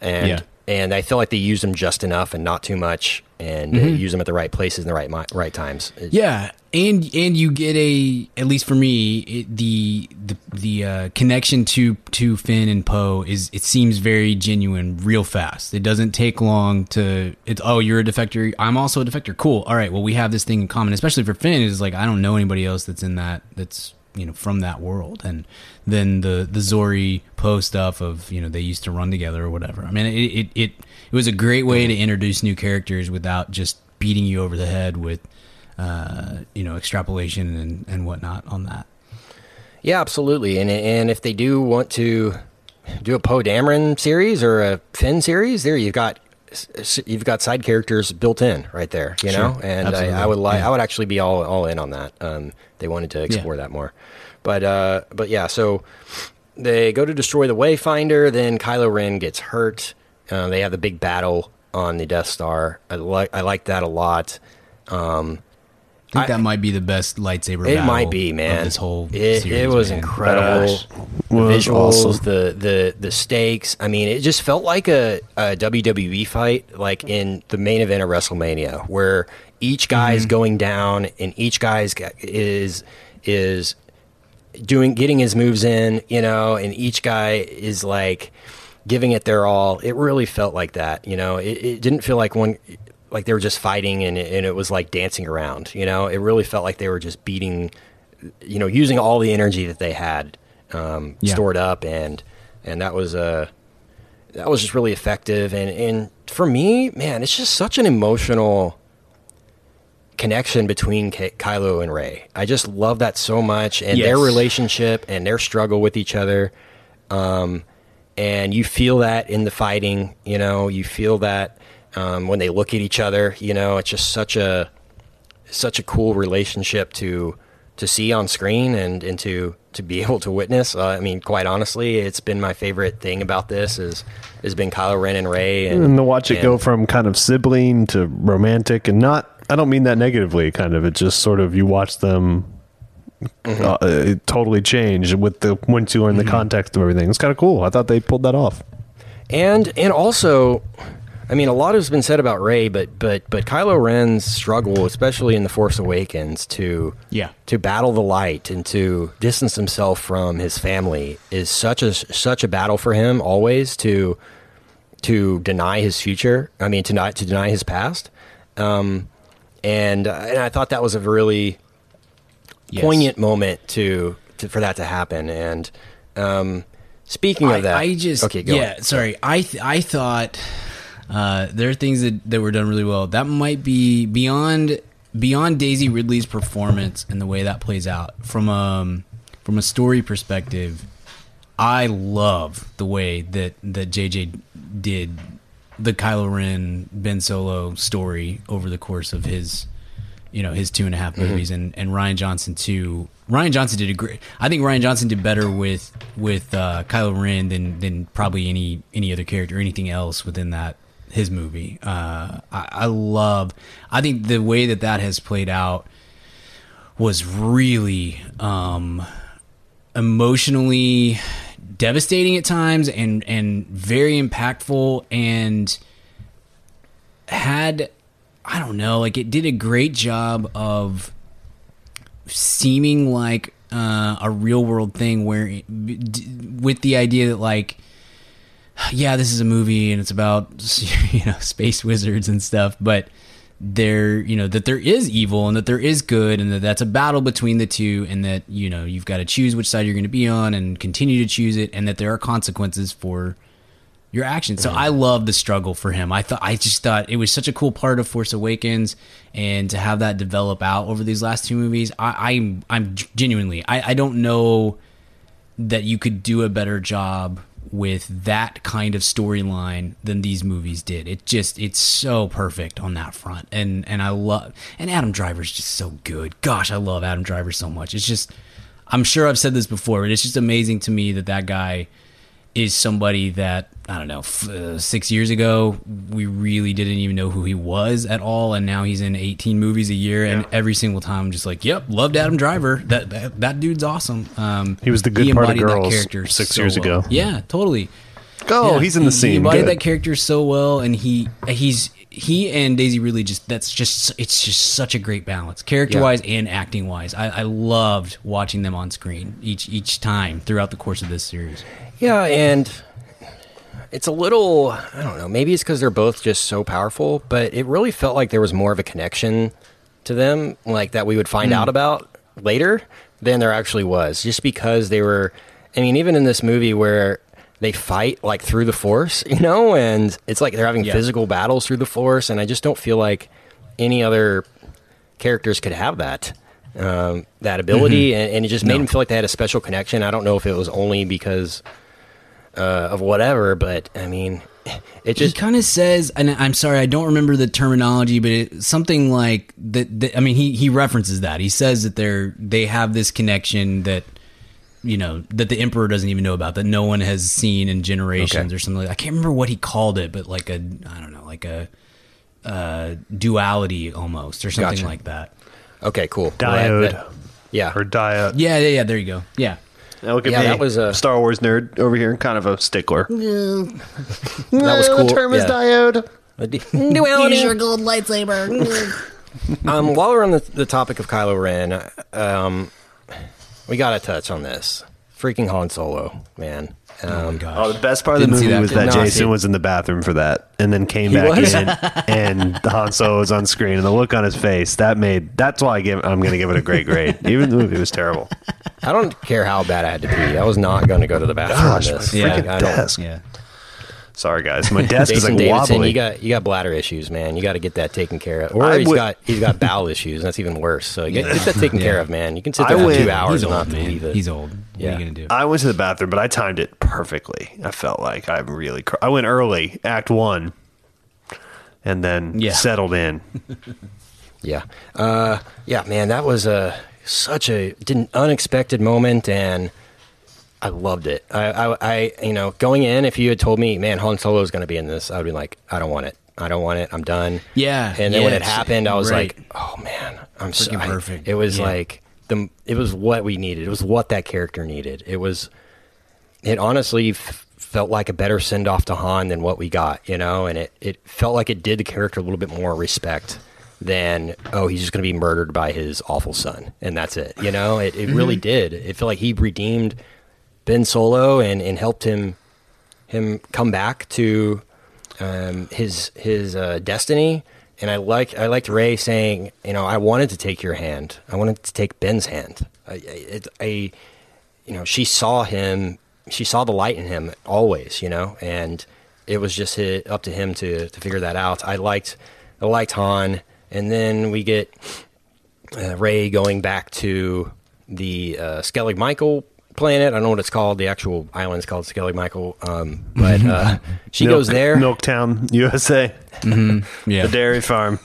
S1: and
S2: Yeah.
S1: and I feel like they use them just enough and not too much, and uh, use them at the right places and the right right times. It-
S2: Mm-hmm. Yeah, and and you get a at least for me it, the the the uh, connection to to Finn and Poe is it seems very genuine, real fast. It doesn't take long to it's oh you're a defector, I'm also a defector. Cool. All right, well we have this thing in common, especially for Finn. Is like I don't know anybody else that's in that that's you know from that world, and then the the Zorii Poe stuff of you know they used to run together or whatever. I mean it it it, it was a great way to introduce new characters without just beating you over the head with uh, you know, extrapolation and, and whatnot on that.
S1: Yeah, absolutely. And and if they do want to do a Poe Dameron series or a Finn series, there you've got you've got side characters built in right there. You
S2: Sure.
S1: know, and I, I would like
S2: Yeah.
S1: I would actually be all all in on that. Um, they wanted to explore that more, but uh, but yeah. So they go to destroy the Wayfinder. Then Kylo Ren gets hurt. Uh, they have the big battle on the Death Star. I like I like that a lot. Um,
S2: I think
S1: I-
S2: that might be the best lightsaber.
S1: it
S2: battle
S1: might be,
S2: of
S1: man.
S2: This whole
S1: it,
S2: series,
S1: it was
S2: man.
S1: incredible.
S3: Gosh.
S1: The
S3: Was
S1: visuals,
S3: awesome.
S1: the the the stakes. I mean, it just felt like a, a WWE fight, like in the main event of WrestleMania, where each guy
S2: Mm-hmm.
S1: is going down and each guy's got- is is doing getting his moves in, you know, and each guy is like giving it their all. It really felt like that, you know. It, it didn't feel like one like they were just fighting and it, and it was like dancing around, you know. It really felt like they were just beating, you know, using all the energy that they had um,
S2: Yeah.
S1: stored up, and and that was uh that was just really effective. And and for me, man, it's just such an emotional connection between Ky- Kylo and Rey. I just love that so much, and their relationship and their struggle with each other. Um, and you feel that in the fighting. You know, you feel that um, when they look at each other. You know, it's just such a such a cool relationship to to see on screen and and to to be able to witness. Uh, I mean, quite honestly, it's been my favorite thing about this is has been Kylo Ren and Rey, and,
S3: And to watch it go from kind of sibling to romantic and not, I don't mean that negatively, kind of. It just sort of, you watch them
S1: Mm-hmm.
S3: uh, it totally change with the, once you learn the context of everything. It's kind of cool. I thought they pulled that off.
S1: and and also I mean, a lot has been said about Rey, but but but Kylo Ren's struggle, especially in the Force Awakens, to
S2: Yeah.
S1: to battle the light and to distance himself from his family is such a such a battle for him always to to deny his future. I mean, to not to deny his past. Um, and uh, and I thought that was a really
S2: Yes.
S1: poignant moment to, to for that to happen. And um, speaking
S2: I,
S1: of that,
S2: I just
S1: okay, go
S2: yeah.
S1: on.
S2: Sorry, I th- I thought uh, there are things that, that were done really well. That might be beyond beyond Daisy Ridley's performance and the way that plays out from um from a story perspective. I love the way that that JJ did the Kylo Ren Ben Solo story over the course of his you know his two and a half movies and, and Rian Johnson too. Rian Johnson did a great. I think Rian Johnson did better with with uh, Kylo Ren than than probably any any other character or anything else within that his movie. Uh, I, I love. I think the way that that has played out was really um, emotionally devastating at times and and very impactful and had I don't know, like it did a great job of seeming like uh, a real world thing where it- with the idea that like yeah, this is a movie and it's about you know space wizards and stuff, but there you know that there is evil and that there is good and that that's a battle between the two and that you know you've got to choose which side you're going to be on and continue to choose it and that there are consequences for your actions. So I mm-hmm. love the struggle for him. I thought I just thought it was such a cool part of Force Awakens, and to have that develop out over these last two movies, I, I'm I'm genuinely I, I don't know that you could do a better job with that kind of storyline than these movies did. It just it's so perfect on that front. And and I love and Adam Driver's just so good. Gosh, I love Adam Driver so much. It's just I'm sure I've said this before, but it's just amazing to me that that guy is somebody that I don't know. F- uh, six years ago, we really didn't even know who he was at all, and now he's in 18 movies a year, and every single time, I'm just like, "Yep, loved Adam Driver. That that, that dude's awesome." Um,
S3: He was the good part of
S2: that
S3: Girls
S2: character
S3: six
S2: so
S3: years
S2: well.
S3: ago.
S2: Yeah, totally.
S3: Oh,
S2: Yeah,
S3: he's in the
S2: he,
S3: scene.
S2: He embodied
S3: Good.
S2: that character so well, and he he's he and Daisy really just that's just it's just such a great balance, character wise and acting wise. I, I loved watching them on screen each each time throughout the course of this series.
S1: Yeah, and it's a little, I don't know, maybe it's because they're both just so powerful, but it really felt like there was more of a connection to them, like that we would find out about later than there actually was, just because they were, I mean, even in this movie where they fight like through the force, you know, and it's like they're having
S2: Yeah.
S1: physical battles through the force, and I just don't feel like any other characters could have that um, that ability, and, and it just made them feel like they had a special connection. I don't know if it was only because uh, of whatever, but I mean, it just
S2: he kind of says, and I'm sorry, I don't remember the terminology, but it, something like that, that. I mean, he he references that. He says that they're they have this connection that you know that the emperor doesn't even know about, that no one has seen in generations
S1: Okay.
S2: or something. like I can't remember what he called it, but like a I don't know, like a uh, duality almost or something
S1: Gotcha.
S2: like that.
S1: okay, cool.
S3: Dyad.
S1: Well, that- yeah,
S3: or dyad.
S2: Yeah, yeah, yeah. There you go. Yeah.
S3: Now look at
S1: Yeah,
S3: me,
S1: that was a-
S3: Star Wars nerd over here, kind of a stickler.
S1: that was cool.
S3: The term is
S1: yeah.
S3: dyad.
S1: Duality.
S4: gold lightsaber.
S1: um, while we're on the, the topic of Kylo Ren, um, we got to touch on this. Freaking Han Solo, man. Um,
S3: Oh, the best part of the
S2: Didn't see
S3: movie
S2: that.
S3: was
S1: Did
S3: that
S1: not see
S3: Jason
S1: it.
S3: was in the bathroom for that, and then came
S1: He
S3: back
S1: was?
S3: in, and the Han Solo was on screen, and the look on his face that made. That's why I give. I'm going to give it a great grade, even the movie was terrible.
S1: I don't care how bad I had to pee. I was not going to go to the bathroom
S3: Gosh,
S1: on
S3: my
S1: this.
S3: freaking
S1: Like, I don't-
S3: desk.
S2: Yeah.
S3: Sorry, guys, my desk is
S1: Jason
S3: like
S1: Davidson,
S3: wobbly.
S1: you got you got bladder issues, man. You got to get that taken care of. Or
S3: I
S1: he's
S3: would-
S1: got he's got bowel issues. That's even worse. So get, get that taken care of, man. You can sit
S3: I
S1: there for
S3: went-
S1: two hours
S2: He's
S1: and
S2: old,
S1: not
S2: man.
S1: believe it.
S2: He's old. What
S1: Yeah.
S2: are you gonna do?
S3: I went to the bathroom, but I timed it perfectly. I felt like I really. Cr- I went early, Act One, and then
S2: Yeah.
S3: settled in.
S1: Yeah, uh, yeah, man. That was a such a didn't unexpected moment, and I loved it. I, I, I, you know, going in, if you had told me, man, Han Solo is going to be in this, I would be like, I don't want it. I don't want it. I'm done.
S2: Yeah,
S1: And then when it happened, I was
S2: right.
S1: like, oh man, I'm so
S2: Freaking
S1: I-
S2: perfect.
S1: It was
S2: Yeah.
S1: like the. It was what we needed. It was what that character needed. It was. It honestly f- felt like a better send off to Han than what we got, you know, and it, it felt like it did the character a little bit more respect than oh he's just going to be murdered by his awful son and that's it, you know. It it really mm-hmm. did. It felt like he redeemed Ben Solo and and helped him him come back to um, his his uh, destiny. And I like I liked Rey saying, you know, I wanted to take your hand. I wanted to take Ben's hand. I, I, you know, she saw him. She saw the light in him always. You know, and it was just up to him to to figure that out. I liked I liked Han, and then we get uh, Rey going back to the uh, Skellig Michael planet. I don't know what it's called. The actual island's called Skellig Michael. Um, but uh, she
S3: Milk-
S1: goes there.
S3: Milktown, USA,
S2: Yeah.
S3: the dairy farm.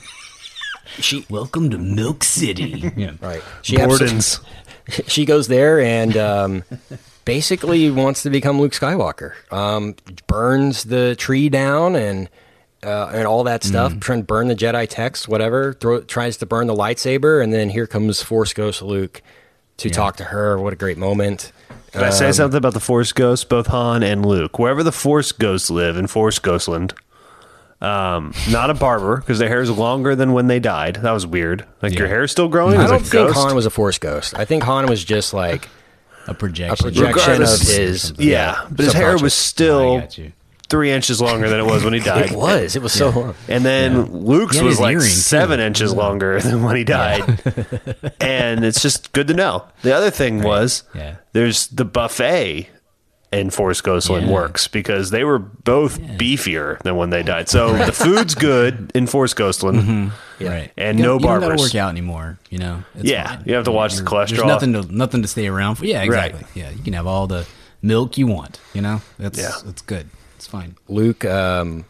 S1: She
S2: Welcome to Milk City. yeah.
S1: right. She abso-
S3: Borden's.
S1: she goes there and um, basically wants to become Luke Skywalker. Um, burns the tree down and uh, and all that stuff. Trying to burn the Jedi text, whatever. Throw, tries to burn the lightsaber, and then here comes Force Ghost Luke to talk to her. What a great moment!
S3: Can I say something about the Force Ghosts, both Han and Luke? Wherever the Force Ghosts live in Force Ghostland, um, not a barber because their hair is longer than when they died. That was weird. Like your
S2: Yeah.
S3: hair's still growing.
S1: I don't
S3: a
S1: think
S3: ghost?
S1: Han was a Force Ghost. I think Han was just like
S2: A projection.
S1: a projection of his.
S3: Yeah, but his hair was still
S2: got you.
S3: Three inches longer than it was when he died.
S1: It was. It was so long.
S3: And then Luke's was like
S2: earring, too.
S3: seven inches longer than when he died. and it's just good to know. The other thing was
S2: Yeah.
S3: there's the buffet in Force Ghostland
S2: Yeah.
S3: works because they were both beefier than when they died. So the food's good in Force Ghostland. Mm-hmm.
S1: Yeah.
S2: Right.
S3: And
S2: You
S3: no
S2: don't- You don't
S3: barbers.
S2: work out anymore. You know. It's
S3: Yeah,
S2: fine.
S3: you have to watch the
S2: You're-
S3: cholesterol.
S2: There's nothing to nothing to stay around for. Yeah,
S3: Right.
S2: exactly. Yeah, you can have all the milk you want. You know. That's
S3: Yeah.
S2: that's good. It's fine.
S1: Luke um,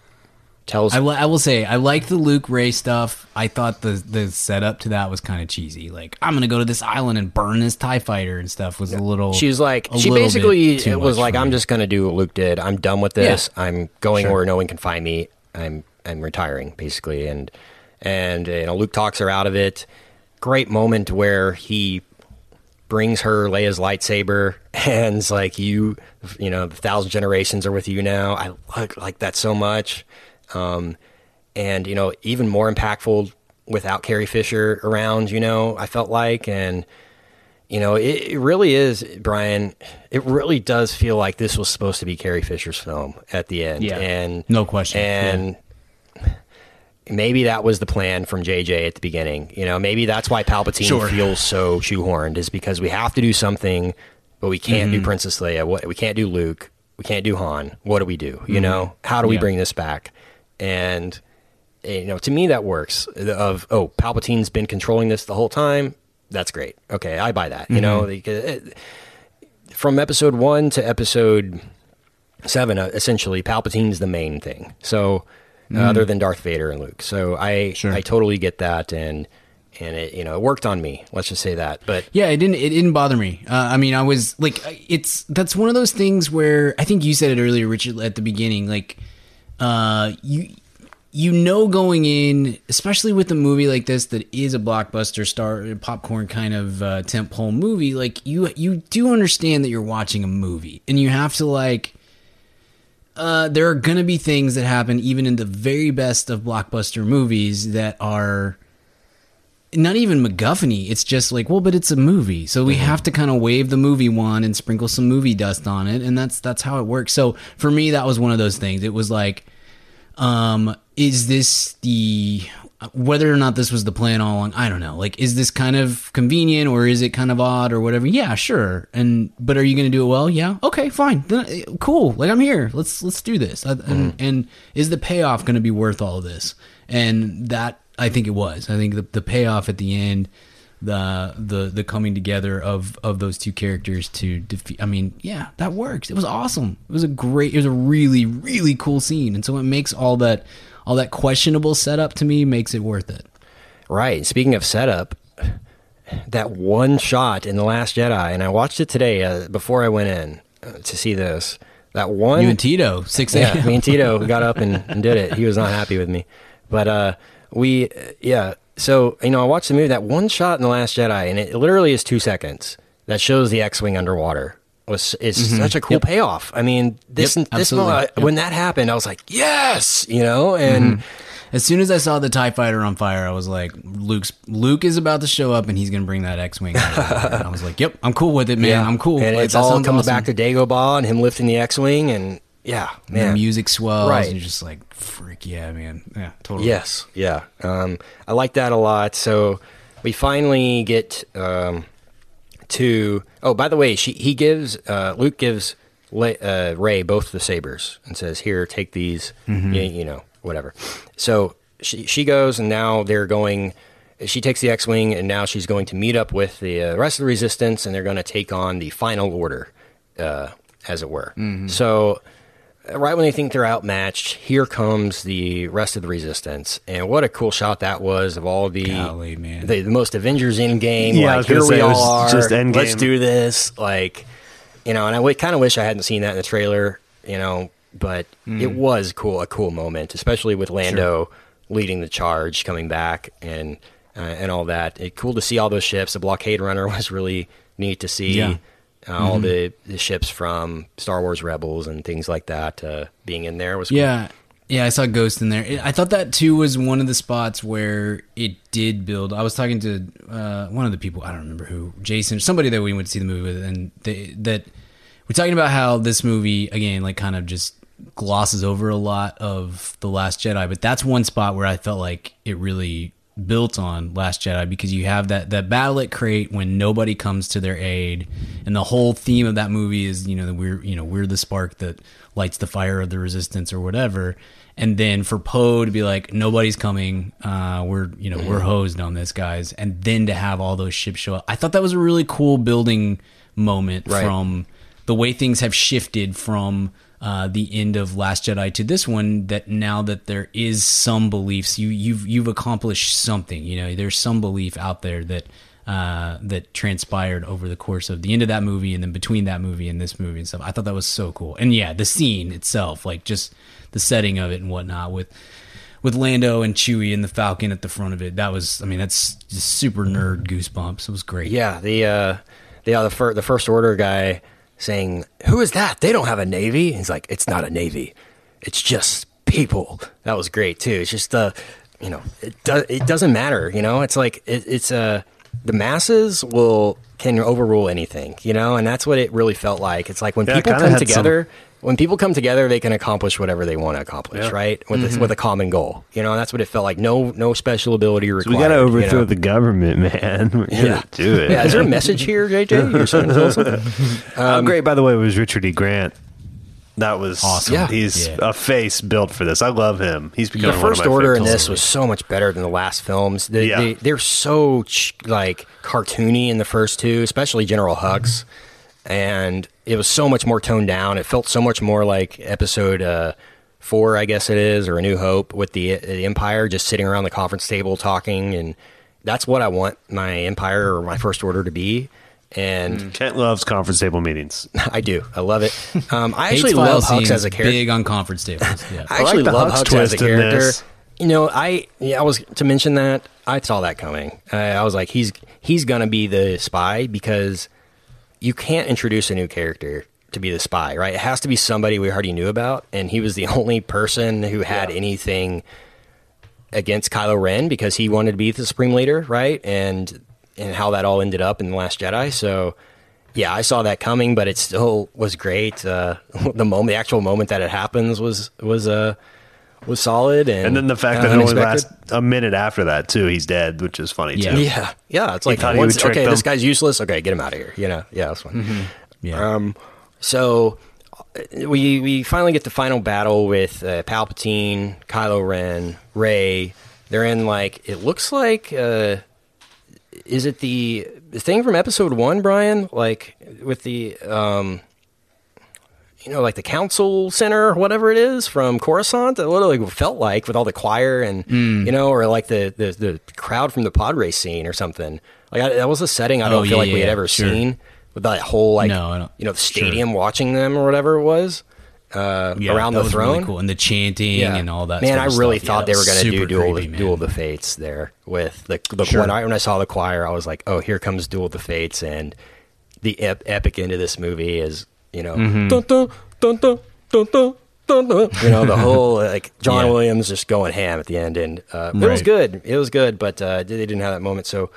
S1: tells
S2: I, li- I will say I like the Luke Rey stuff. I thought the the setup to that was kind of cheesy. Like I'm gonna go to this island and burn this Tie Fighter and stuff was a little.
S1: She was like,
S2: a
S1: she
S2: little
S1: basically
S2: bit too
S1: was
S2: much
S1: like,
S2: for
S1: I'm
S2: me.
S1: just going to do what Luke did. I'm done with this. I'm going where no one can find me. I'm I'm retiring basically. And and you know, Luke talks her out of it. Great moment where he brings her Leia's lightsaber and it's like you, you know, the thousand generations are with you now. I like like that so much. Um, and you know, even more impactful without Carrie Fisher around. You know, I felt like and you know, it, it really is, Brian. It really does feel like this was supposed to be Carrie Fisher's film at the end.
S2: Yeah.
S1: and
S2: No question.
S1: And maybe that was the plan from JJ at the beginning. You know, maybe that's why Palpatine
S2: Sure.
S1: feels so shoehorned is because we have to do something, but we can't
S2: Mm-hmm.
S1: do Princess Leia. What we can't do Luke. We can't do Han. What do we do? You know, how do we
S2: Mm-hmm. Yeah.
S1: bring this back? And you know, to me that works. Of oh, Palpatine's been controlling this the whole time. That's great. Okay, I buy that. You know,
S2: Mm-hmm.
S1: because it- from episode one to episode seven, uh, essentially, Palpatine's the main thing. So, uh, other than Darth Vader and Luke, so I.
S2: Sure.
S1: I totally get that, and and it you know it worked on me. Let's just say that. But
S2: Yeah, it didn't. It didn't bother me. Uh, I mean, I was like, it's that's one of those things where I think you said it earlier, Richard, at the beginning. Like, uh, you you know going in, especially with a movie like this that is a blockbuster star popcorn kind of uh, tentpole movie. Like you you do understand that you're watching a movie, and you have to like. Uh, there are gonna be things that happen even in the very best of blockbuster movies that are not even MacGuffin It's just like, well, but it's a movie, so we have to kind of wave the movie wand and sprinkle some movie dust on it, and that's that's how it works. So for me, that was one of those things. It was like, um, is this the whether or not this was the plan all along? I don't know. Like, is this kind of convenient or is it kind of odd or whatever? Yeah, sure. And but are you going to do it well? Yeah. Okay, fine. Then, uh, cool. Like I'm here. Let's let's do this. Uh, And, and is the payoff going to be worth all of this? And that I think it was. I think the the payoff at the end, the the the coming together of of those two characters to defeat. I mean, yeah, that works. It was awesome. It was a great. It was a really really cool scene, and so it makes all that all that questionable setup to me makes it worth it.
S1: Right. Speaking of setup, that one shot in the Last Jedi, and I watched it today uh, before I went in uh, to see this. That one,
S2: You and Tito, six
S1: yeah,
S2: a.m.
S1: me and Tito got up and, and did it. He was not happy with me, but uh, we, uh, yeah. So you know, I watched the movie. That one shot in the Last Jedi, and it literally is two seconds. That shows the X-wing underwater, was is such a cool payoff. I mean, this
S2: Yep,
S1: this moment,
S2: Yep.
S1: when that happened, I was like, yes, you know, and
S2: As soon as I saw the Tie Fighter on fire, I was like, "Luke's Luke is about to show up, and he's gonna bring that X-wing." out of nowhere. And I was like, "Yep, I'm cool with it, man. I'm cool."
S1: And
S2: Like,
S1: it's all comes
S2: awesome.
S1: back to Dagobah and him lifting the X-wing, and yeah,
S2: the
S1: man,
S2: music swells,
S1: Right.
S2: and you're just like, "Freak yeah, man, yeah, totally."
S1: Yes, yeah. Um, I like that a lot. So we finally get um, to. Oh, by the way, she he gives uh, Luke gives Le- uh, Rey both the sabers and says, "Here, take these."
S2: Mm-hmm.
S1: You, you know, whatever. So she she goes, and now they're going. She takes the X-wing, and now she's going to meet up with the uh, rest of the Resistance, and they're going to take on the Final Order, uh, as it were.
S2: Mm-hmm.
S1: So right when they think they're outmatched, here comes the rest of the resistance, and what a cool shot that was of all the
S2: Golly,
S1: the, the most Avengers in game.
S3: Yeah,
S1: like here we all are.
S3: just Endgame.
S1: Let's do this. Like you know, and I w- kind of wish I hadn't seen that in the trailer. You know, but
S3: Hmm.
S1: it was cool, a cool moment, especially with Lando leading the charge, coming back, and uh, and all that. It cool to see all those ships. The blockade runner was really neat to see
S2: Yeah.
S1: All the, the ships from Star Wars Rebels and things like that uh, being in there was cool.
S2: Yeah. Yeah, I saw Ghost in there. It- I thought that too was one of the spots where it did build. I was talking to uh, one of the people, I don't remember who, Jason, somebody that we went to see the movie with, and they, that we're talking about how this movie, again, like kind of just glosses over a lot of The Last Jedi. But that's one spot where I felt like it really built on Last Jedi because you have that that battle at Crait when nobody comes to their aid, and the whole theme of that movie is you know that we're you know we're the spark that lights the fire of the resistance or whatever. And then for Poe to be like nobody's coming, uh, we're you know we're hosed on this guys, and then to have all those ships show up, I thought that was a really cool building moment
S1: Right.
S2: from the way things have shifted from uh, the end of Last Jedi to this one. That now that there is some beliefs, you you've you've accomplished something. You know, there's some belief out there that uh, that transpired over the course of the end of that movie and then between that movie and this movie and stuff. I thought that was so cool. And yeah, the scene itself, like just the setting of it and whatnot with with Lando and Chewie and the Falcon at the front of it. That was, I mean, that's just super nerd goosebumps. It was great.
S1: Yeah, the uh, the the, the first order guy saying, "Who is that? They don't have a navy." He's like, "It's not a navy. It's just people." That was great too. It's just uh, you know, it does it doesn't matter. You know, it's like it, it's uh, the masses will can overrule anything. You know, and that's what it really felt like. It's like when
S3: Yeah,
S1: people come
S3: had some-
S1: together. When people come together, they can accomplish whatever they want to accomplish,
S3: Yeah.
S1: right? With a, mm-hmm. with a common goal, you know. And that's what it felt like. No, no special ability required.
S3: we got to
S1: you
S3: overthrow
S1: know?
S3: the government, man. We're
S1: Yeah.
S3: do it.
S1: Yeah, is there a message here, JJ? You're trying to tell us something?
S3: Um, great, by the way, it was Richard E. Grant. That was
S2: Awesome.
S1: Yeah.
S3: He's
S2: Yeah.
S3: a face built for this. I love him. He's
S1: the
S3: become one of
S1: first
S3: my
S1: order in this was so much better than the last films. They,
S3: Yeah.
S1: they, they're so ch- like cartoony in the first two, especially General Hux, and it was so much more toned down. It felt so much more like Episode uh, Four, I guess it is, or A New Hope, with the, the Empire just sitting around the conference table talking, and that's what I want my Empire or my First Order to be. And
S3: Kent loves conference table meetings.
S1: I do. I love it. Um, I actually love Hux
S2: scenes,
S1: as a character.
S2: Big on conference tables. Yeah.
S1: I actually
S3: like
S1: love
S3: Hux
S1: Hux as a character. You know, I yeah, I was to mention that I saw that coming. Uh, I was like, he's he's gonna be the spy because you can't introduce a new character to be the spy, right? It has to be somebody we already knew about, and he was the only person who had anything against Kylo Ren because he wanted to be the supreme leader, right? And and how that all ended up in the Last Jedi. So yeah, I saw that coming, but it still was great. Uh, the moment, the actual moment that it happens was was uh was solid, and
S3: And then the fact that it only lasts a minute after that, too. He's dead, which is funny,
S2: Yeah.
S3: too.
S1: Yeah, yeah, it's like
S3: thought he
S1: once, okay,
S3: them.
S1: this guy's useless. Okay, get him out of here. You know, yeah, that's fine.
S2: Yeah.
S1: Um, so uh, we we finally get the final battle with uh, Palpatine, Kylo Ren, Rey. They're in like it looks like. Uh, is it the, the thing from Episode One, Brian? Like with the um, you know, like the council center or whatever it is from Coruscant. That literally felt like with all the choir and
S2: Hmm.
S1: you know, or like the, the the crowd from the pod race scene or something. Like I, that was a setting I don't
S2: Oh,
S1: feel
S2: yeah,
S1: like we had ever
S2: sure.
S1: seen with that whole like
S2: No,
S1: you know the stadium watching them or whatever it was uh,
S2: Yeah,
S1: around
S2: that
S1: the
S2: was
S1: throne.
S2: really cool. and the chanting and all that.
S1: Man, I really
S2: stuff.
S1: thought
S2: Yeah,
S1: they were going to do duel,
S2: creepy,
S1: duel of the fates there with the, the
S2: Sure.
S1: when I when I saw the choir, I was like, oh, here comes duel of the fates, and the ep- epic end of this movie is you know
S2: Mm-hmm.
S1: dun, dun, dun, dun, dun, dun, dun, dun. you know the whole like John
S2: Yeah.
S1: Williams just going ham at the end, and uh, it was good. It was good, but uh, they didn't have that moment. So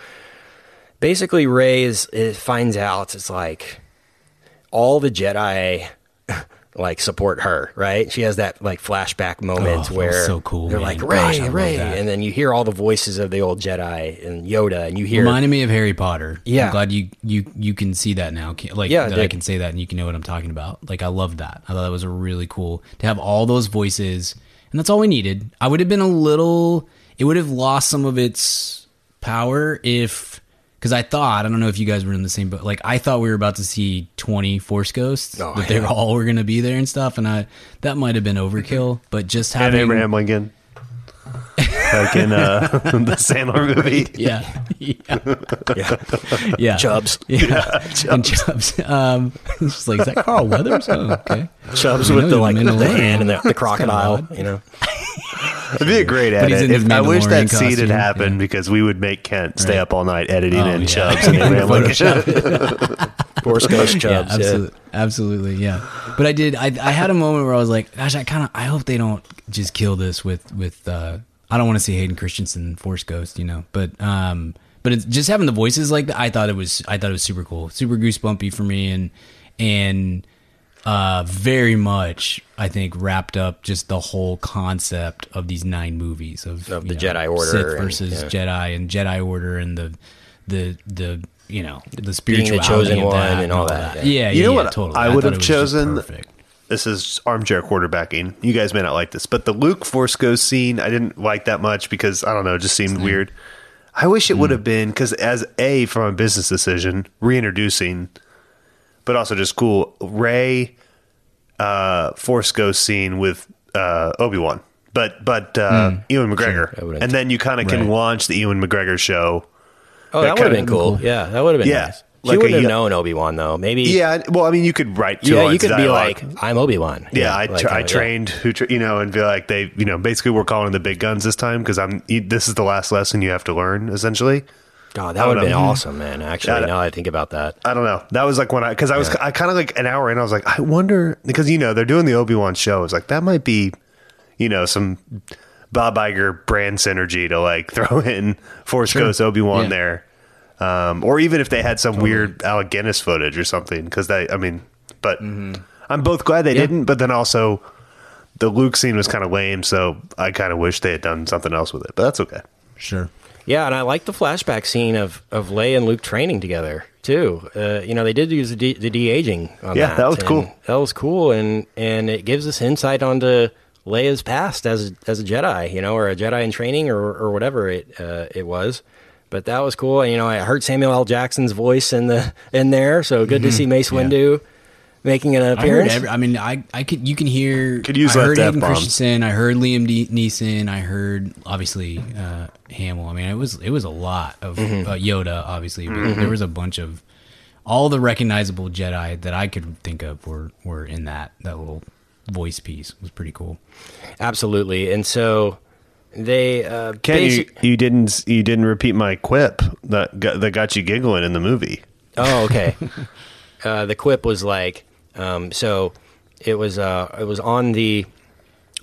S1: basically, Rey is, is finds out it's like all the Jedi. Like support her, right? She has that like flashback moment
S2: Oh,
S1: where
S2: so cool,
S1: They're
S2: man.
S1: like
S2: Gosh, Rey, love Rey,
S1: and then you hear all the voices of the old Jedi and Yoda, and you hear
S2: Reminded me of Harry Potter.
S1: Yeah.
S2: I'm glad you you you can see that now. Like
S1: Yeah,
S2: that I can say that and you can know what I'm talking about. Like I love that. I thought that was a really cool to have all those voices, and that's all we needed. I would have been a little. It would have lost some of its power if. Because I thought, I don't know if you guys were in the same boat. Like I thought we were about to see twenty Force Ghosts,
S1: Oh,
S2: that they
S1: yeah.
S2: all were going to be there and stuff, and I that might have been overkill. But just
S3: And
S2: having
S3: Abraham Lincoln. like in uh, the Sandler movie.
S2: yeah, yeah,
S1: yeah,
S2: yeah,
S1: Chubbs.
S2: Yeah, and Chubbs. Um, just like, is that Carl Weathers? Oh, okay.
S1: Chubbs with the like the
S2: Mandalorian.
S1: hand and the, the crocodile, you know.
S3: It'd be a great edit. I wish that
S2: Mandalorian
S3: scene had happened
S2: yeah.
S3: because we would make Kent stay
S2: Right.
S3: up all night editing
S2: Oh,
S3: in
S2: yeah.
S3: Chubbs and Lincoln.
S1: Force Ghost
S2: Yeah,
S1: Chubbs. Yeah,
S2: absolutely, absolutely, yeah. But I did. I, I had a moment where I was like, gosh, I kind of. I hope they don't just kill this with with. uh I don't want to see Hayden Christensen Force Ghost, you know. But um, but it's just having the voices like that. I thought it was. I thought it was super cool, super goosebumpy for me, and and uh, very much, I think, wrapped up just the whole concept of these nine movies of,
S1: Of
S2: you
S1: the Jedi Order
S2: Sith
S1: and-
S2: versus
S1: yeah.
S2: Jedi, and Jedi Order, and the the the you know the
S1: Being the chosen
S2: of
S1: one
S2: that
S1: and all that,
S2: Yeah, yeah,
S3: You know
S2: yeah,
S3: what
S2: totally.
S3: I would
S2: thought
S3: have
S2: it was just
S3: chosen? This is armchair quarterbacking. You guys may not like this, but the Luke Force Ghost scene I didn't like that much because I don't know, it just seemed weird. I wish it
S2: Hmm.
S3: would have been because as a from a business decision, reintroducing, but also just cool. Rey uh, Force Ghost scene with uh, Obi Wan, but but uh, Ewan McGregor,
S1: that would've-
S3: and then you kind of can
S2: Right.
S3: launch the Ewan McGregor show.
S1: Oh,
S3: That
S1: that would have been cool. Yeah, that would have been
S3: Yeah,
S1: nice.
S3: like
S1: he
S3: a
S1: wouldn't have known Obi Wan though. Maybe.
S3: Yeah, well, I mean, you could write. two
S1: Yeah, you could
S3: of
S1: be
S3: dialogue.
S1: like, "I'm Obi Wan."
S3: Yeah, I,
S1: like,
S3: I
S1: uh, yeah.
S3: trained who tra- you know and be like they you know basically we're calling the big guns this time because I'm you- this is the last lesson you have to learn essentially.
S1: God, that would have been
S3: hmm.
S1: awesome, man. Actually,
S3: Yeah,
S1: uh, now I think about that.
S3: I don't know. That was like when I because I was I kind of like an hour in I was like I wonder because you know they're doing the Obi Wan show. It's like that might be you know some Bob Iger brand synergy to like throw in Force Ghost Obi Wan
S2: Yeah.
S3: there, um, or even if they had some weird Alec Guinness footage or something because they I mean but mm-hmm. I'm both glad they
S2: Yeah.
S3: didn't, but then also. The Luke scene was kind of lame, so I kind of wish they had done something else with it. But that's okay.
S2: Sure.
S1: Yeah, and I like the flashback scene of of Leia and Luke training together too. Uh, you know, they did use the de, the de aging. on
S3: Yeah,
S1: that,
S3: that was cool.
S1: That was cool, and and it gives us insight onto Leia's past as as a Jedi, you know, or a Jedi in training, or or whatever it uh, it was. But that was cool. And, you know, I heard Samuel L. Jackson's voice in the in there, so good to see Mace
S2: Mm-hmm. Yeah.
S1: Windu making an
S2: I heard.
S1: appearance.
S2: Every, I mean, I I could you can hear.
S3: Could use
S2: I heard Hayden
S3: F-bombs.
S2: Christensen. I heard Liam D- Neeson. I heard obviously uh, Hamill. I mean, it was it was a lot of
S3: Mm-hmm.
S2: uh, Yoda. Obviously, but there was a bunch of all the recognizable Jedi that I could think of were were in that that little voice piece. It was pretty cool.
S1: Absolutely, and so they uh,
S3: Ken, you, you didn't you didn't repeat my quip that got, that got you giggling in the movie.
S1: Oh, okay. uh, the quip was like, um, so it was uh, it was on the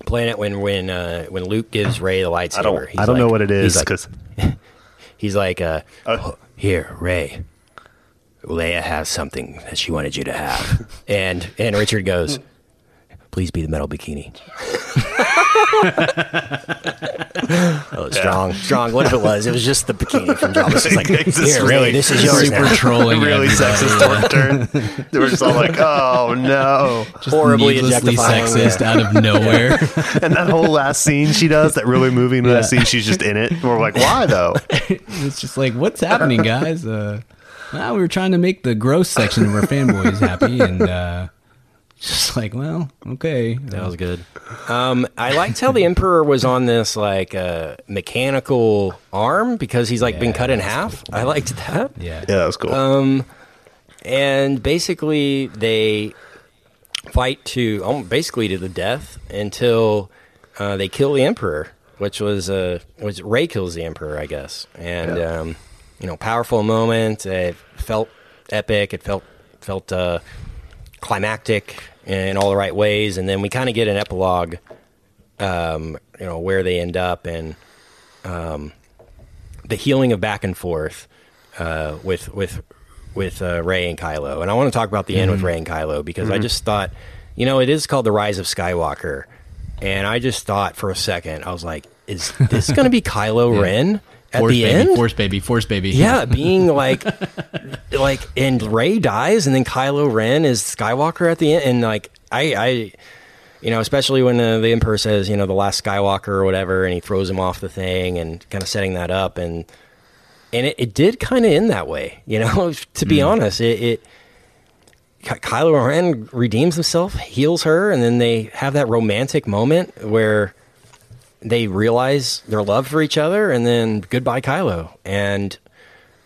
S1: planet when when uh, when Luke gives Rey the lightsaber.
S3: I don't I don't know what it is
S1: he's like-
S3: because
S1: He's like, uh,
S3: Uh,
S1: here, Rey. Leia has something that she wanted you to have, and and Richard goes, "Please be the metal bikini." oh, strong, strong. What if it was? It was just the bikini from Jabba. It's like,
S3: It's
S1: here,
S3: really
S1: this is yours
S2: Super
S1: now.
S2: trolling.
S3: really sexist turn. They were just all like, "Oh no!"
S1: Horribly
S2: Needlessly sexist
S1: yeah.
S2: out of nowhere.
S3: And that whole last scene she does, that really moving last scene, she's just in it. We're like, "Why though?"
S2: it's just like, what's happening, guys? Uh, well, we were trying to make the gross section of our fanboys happy, and uh, just like, well, okay.
S1: That was good. Um, I liked how the Emperor was on this like uh, mechanical arm because he's like been cut in
S2: that's
S1: half. I liked that.
S2: yeah.
S3: Yeah, that was cool.
S1: Um, and basically they fight to um, basically to the death until uh, they kill the Emperor, which was uh, was Rey kills the Emperor, I guess. And
S3: Yeah.
S1: um, you know, powerful moment. It felt epic. It felt felt uh, climactic in all the right ways, and then we kind of get an epilogue, um, you know, where they end up and um, the healing of back and forth uh, with with with uh, Rey and Kylo. And I want to talk about the end with Rey and Kylo because I just thought, you know, it is called the Rise of Skywalker, and I just thought for a second, I was like, is this going to be Kylo Ren at
S2: Force
S1: the
S2: baby,
S1: end?
S2: force baby, force baby.
S1: Yeah, being like, like, and Rey dies, and then Kylo Ren is Skywalker at the end, and like, I, I, you know, especially when uh, the Emperor says, you know, the last Skywalker or whatever, and he throws him off the thing, and kind of setting that up, and and it, it did kind of end that way, you know. to be honest, it, it Ky- Kylo Ren redeems himself, heals her, and then they have that romantic moment where they realize their love for each other, and then goodbye, Kylo. And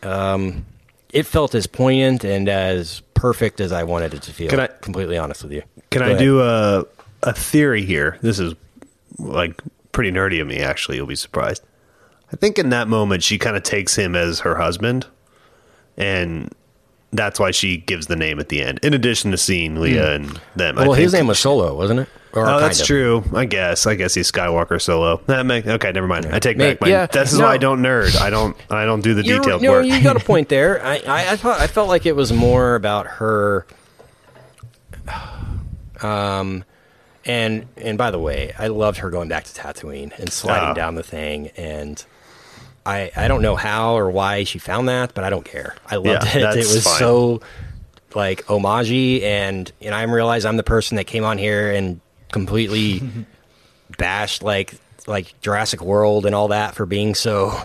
S1: um, it felt as poignant and as perfect as I wanted it to feel.
S3: Can I-
S1: completely honest with you?
S3: Can
S1: Go
S3: I
S1: ahead.
S3: do a a theory here? This is like pretty nerdy of me. Actually, you'll be surprised. I think in that moment she kind of takes him as her husband, and that's why she gives the name at the end. In addition to seeing Leia and them.
S1: Well, his name was Solo, wasn't it?
S3: Oh, that's
S1: of.
S3: true. I guess. I guess he's Skywalker solo. That make, okay, never mind. I take
S1: May-
S3: back my.
S1: yeah,
S3: this is
S1: no.
S3: why I don't nerd. I don't. I don't do the
S1: You're-
S3: detailed
S1: no,
S3: work.
S1: you got a point there. I, I, I thought I felt like it was more about her. Um, and and by the way, I loved her going back to Tatooine and sliding
S3: Ah.
S1: down the thing, and I I don't know how or why she found that, but I don't care. I loved
S3: Yeah,
S1: it. It was
S3: fine.
S1: so like homagey, and and I realize I'm the person that came on here and completely bashed like like Jurassic World and all that for being so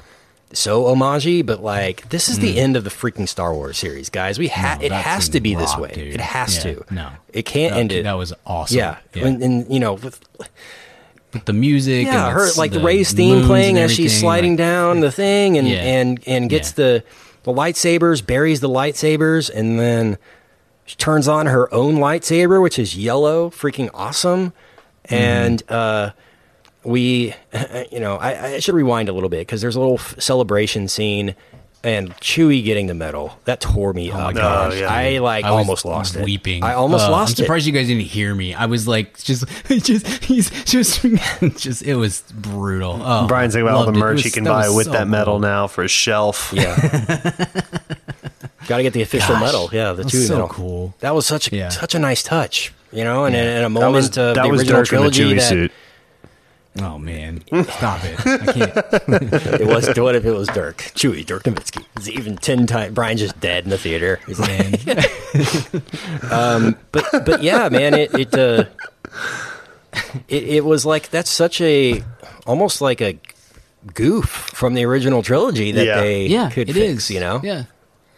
S1: so homagey, but like this is the end of the freaking Star Wars series, guys. We ha-
S2: Mm. No,
S1: it has to be this way.
S2: dude.
S1: It has
S2: Yeah,
S1: to.
S2: no.
S1: it can't
S2: That-
S1: end it.
S2: that was awesome.
S1: Yeah,
S2: Yeah.
S1: And, and, you know, with
S2: the music.
S1: yeah,
S2: and
S1: her like
S2: the
S1: Rey's theme playing as she's sliding
S2: like-
S1: down the thing, and
S2: Yeah.
S1: and and gets the the lightsabers, buries the lightsabers, and then she turns on her own lightsaber, which is yellow, freaking awesome.
S2: Mm-hmm.
S1: And uh, we, you know, I, I should rewind a little bit because there's a little f- celebration scene. And Chewie getting the medal that tore me
S2: Oh my
S1: up.
S2: gosh.
S3: yeah.
S1: I like
S2: I was
S1: almost lost it.
S2: Weeping.
S1: I almost
S2: Uh,
S1: lost
S2: I'm surprised you guys didn't hear me. I was like, just, just, he's just, just. It was brutal. Oh,
S3: Brian's thinking about all the
S2: loved it. It
S3: merch
S2: was-
S3: he can buy with
S2: so
S3: that medal
S2: cool.
S3: now for a shelf.
S1: Yeah, got to get the official
S2: Gosh,
S1: medal. Yeah, the
S2: that's
S1: Chewie
S2: so
S1: medal.
S2: cool.
S1: That was such a
S2: Yeah.
S1: such a nice touch, you know, and in, in a
S3: That
S1: moment
S3: was
S1: of
S3: that
S1: the
S3: was
S1: original
S3: Dirk in the
S1: trilogy that
S3: suit.
S2: Oh man, stop it! I can't.
S1: it was. What if it was Dirk Chewie Dirk Nowitzki? It's even ten times. Brian's just dead in the theater. He's like,
S2: Man,
S1: but but yeah, man, it it uh, it, it was like that's such a almost like a goof from the original trilogy that
S3: Yeah.
S1: they
S2: yeah,
S1: could
S2: it
S1: fix,
S2: is.
S1: you know.
S2: Yeah,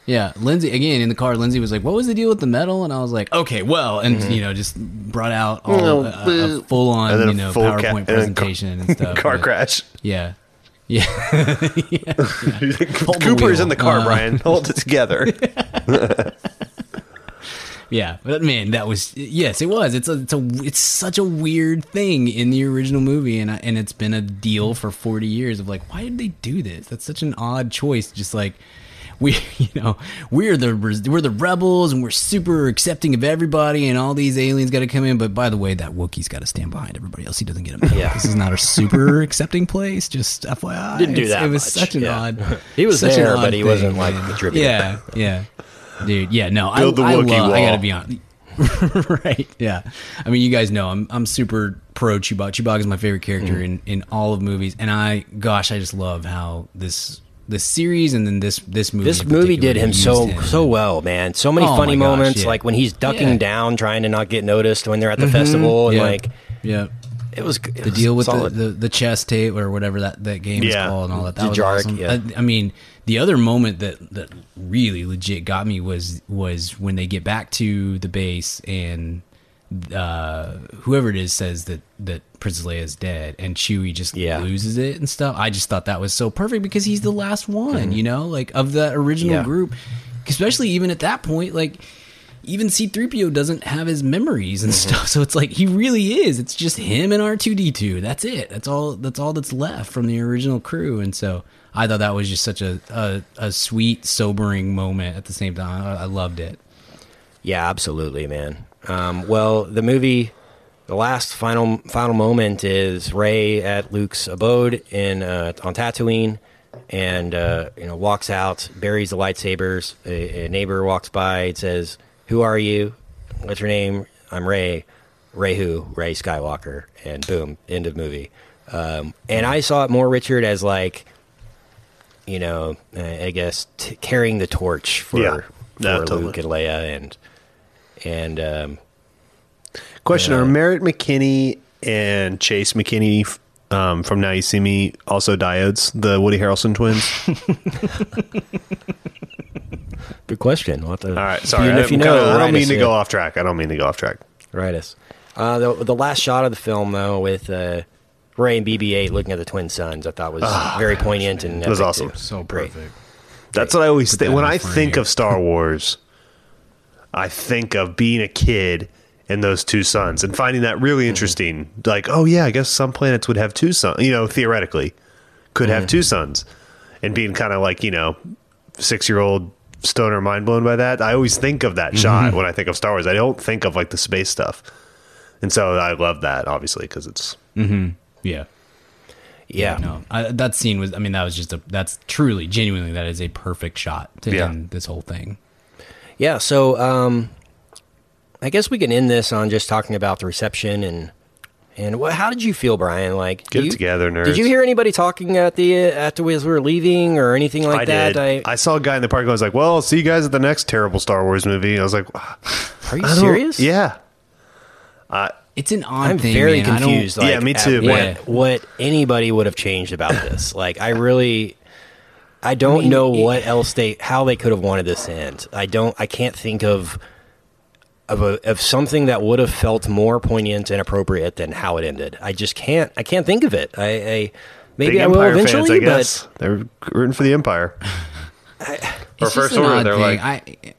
S2: yeah. Lindsay again in the car. Lindsay was like, "What was the deal with the medal?" And I was like, "Okay, well," and
S1: Mm-hmm.
S2: you know, just brought out all a, a full on
S3: And then a
S2: you know
S3: full ca-
S2: PowerPoint
S3: and car-
S2: presentation and stuff.
S3: Car
S2: but-
S3: crash.
S2: Yeah, yeah. the
S3: Cooper's in the car,
S2: Uh,
S3: Brian. Hold it together.
S2: Yeah, but man, that was yes, it was. It's a it's a it's such a weird thing in the original movie, and I, and it's been a deal for forty years of like, why did they do this? That's such an odd choice. Just like we, you know, we're the we're the rebels, and we're super accepting of everybody, and all these aliens got to come in. But by the way, that Wookiee's got to stand behind everybody else. He doesn't get a medal.
S1: Yeah.
S2: this is not a super accepting place. Just FYI,
S1: Didn't do that
S2: It was
S1: much,
S2: such an
S1: yeah.
S2: odd.
S1: He was
S2: such an
S1: there,
S2: odd
S1: but he
S2: thing,
S1: wasn't, like,
S2: man.
S1: contributing.
S2: Yeah, yeah. Dude, yeah, no,
S3: Build the
S2: I, I,
S3: Wookiee
S2: love, I gotta be honest. right, yeah. I mean, you guys know I'm I'm super pro Chewbacca. Chewbacca is my favorite character
S1: Mm.
S2: in in all of movies, and I, gosh, I just love how this this series and then this this movie.
S1: This movie did him so
S2: him.
S1: so well, man. So many
S2: Oh
S1: funny
S2: gosh,
S1: moments,
S2: yeah.
S1: like when he's ducking
S2: Yeah.
S1: down, trying to not get noticed when they're at the mm-hmm. festival, and
S2: yeah,
S1: like
S2: yeah.
S1: it was it
S2: The
S1: was
S2: deal with the, the, the chess tape or whatever that, that game is called and all that. That
S1: The
S2: was
S1: Jark,
S2: awesome.
S1: yeah.
S2: I, I mean, the other moment that, that really legit got me was was when they get back to the base and uh, whoever it is says that that Princess Leia is dead, and Chewie just
S1: Yeah.
S2: loses it and stuff. I just thought that was so perfect because he's the last one, you know, like of that original
S1: Yeah.
S2: group. Especially even at that point, like even C3PO doesn't have his memories and stuff. So it's like he really is. It's just him and R2D2. That's it. That's all that's all that's left from the original crew. And so I thought that was just such a a, a sweet, sobering moment at the same time. I, I loved it.
S1: Yeah, absolutely, man. Um, well, the movie, the last final final moment is Rey at Luke's abode in uh, on Tatooine, and uh, you know walks out, buries the lightsabers. A, a neighbor walks by and says, "Who are you? What's your name? I'm Rey. Rey who? Rey Skywalker." And boom, end of movie. Um, and I saw it more, Richard, as like, you know, I guess t- carrying the torch for
S3: Yeah.
S1: for
S3: Yeah,
S1: Luke
S3: totally.
S1: and Leia and and um,
S3: Question:
S1: Yeah.
S3: Are Merritt McKinney and Chase McKinney um, from Now You See Me also dyads? The Woody Harrelson twins.
S1: good question. We'll to-
S3: All right, sorry. I,
S1: if you know,
S3: kinda- I don't mean
S1: us
S3: to
S1: in.
S3: go off track. I don't mean to go off track.
S1: Write us. Uh, the, the last shot of the film, though, with uh, Rey and BB-8 looking at the twin sons, I thought was very poignant and
S3: It was awesome.
S1: too.
S2: So
S1: Great.
S2: perfect.
S3: That's what I always think when I
S2: front
S3: think of Star Wars. I think of being a kid and those two suns and finding that really mm-hmm. interesting. Like, oh yeah, I guess some planets would have two suns. You know, theoretically, could have two mm-hmm. suns, and being kind of like you know, six year old stoner mind blown by that. I always think of that shot mm-hmm. when I think of Star Wars. I don't think of like the space stuff, and so I love that obviously because it's
S2: Yeah.
S1: Yeah.
S2: No, I, that scene was. I mean, that was just a. That's truly, genuinely, that is a perfect shot to
S3: Yeah.
S2: end this whole thing.
S1: Yeah, so um, I guess we can end this on just talking about the reception and and what, how did you feel, Brian? Like,
S3: Get
S1: you-
S3: together, nerds.
S1: Did you hear anybody talking at the at the as we were leaving or anything like
S3: I
S1: that?
S3: did. I, saw a guy in the park. I was like, "Well, I'll see you guys at the next terrible Star Wars movie." I was like,
S1: are you serious?
S3: Yeah.
S2: It's an odd
S1: I'm
S2: thing.
S1: very
S2: man.
S1: Confused. Like,
S3: Yeah, me
S1: at
S3: too,
S1: What,
S2: man.
S1: what anybody would have changed about this? Like, I really, I don't
S2: mean,
S1: know
S2: it-
S1: what else they, how they could have wanted this to end. I don't, I can't think of, of a, of something that would have felt more poignant and appropriate than how it ended. I just can't, I can't think of it. I, I maybe I will eventually,
S3: fans, I
S1: but
S3: guess. They're rooting for the Empire. or
S2: It's just
S3: First
S2: an
S3: Order,
S2: odd
S3: they're
S2: thing.
S3: like,
S2: I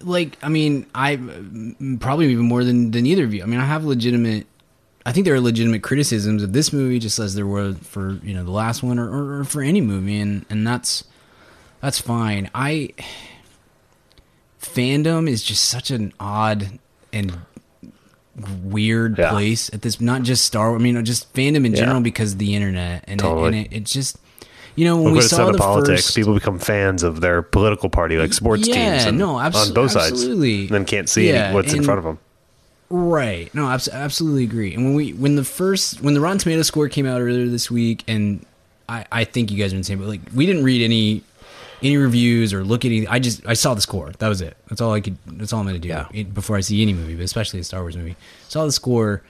S2: like. I mean, I probably even more than than either of you. I mean, I have legitimate. I think there are legitimate criticisms of this movie, just as there were for you know the last one, or, or, or for any movie, and and that's that's fine. I fandom is just such an odd and weird
S3: Yeah.
S2: place at this. Not just Star. Wars, I mean, just fandom in
S3: Yeah.
S2: general because of the internet, and it, and it, it just. You know, when
S3: Look
S2: we saw the
S3: politics.
S2: first,
S3: People become fans of their political party, like sports
S2: Yeah,
S3: teams. and-
S2: no, abso-
S3: on both sides,
S2: absolutely.
S3: and then can't see what's in front of them.
S2: Right. No, abs- absolutely agree. And when we when the first when the Rotten Tomato score came out earlier this week, and I I think you guys are insane, but like we didn't read any any reviews or look at any. I just I saw the score. That was it. That's all I could. That's all I'm gonna do
S1: Yeah.
S2: before I see any movie, but especially a Star Wars movie. Saw the score,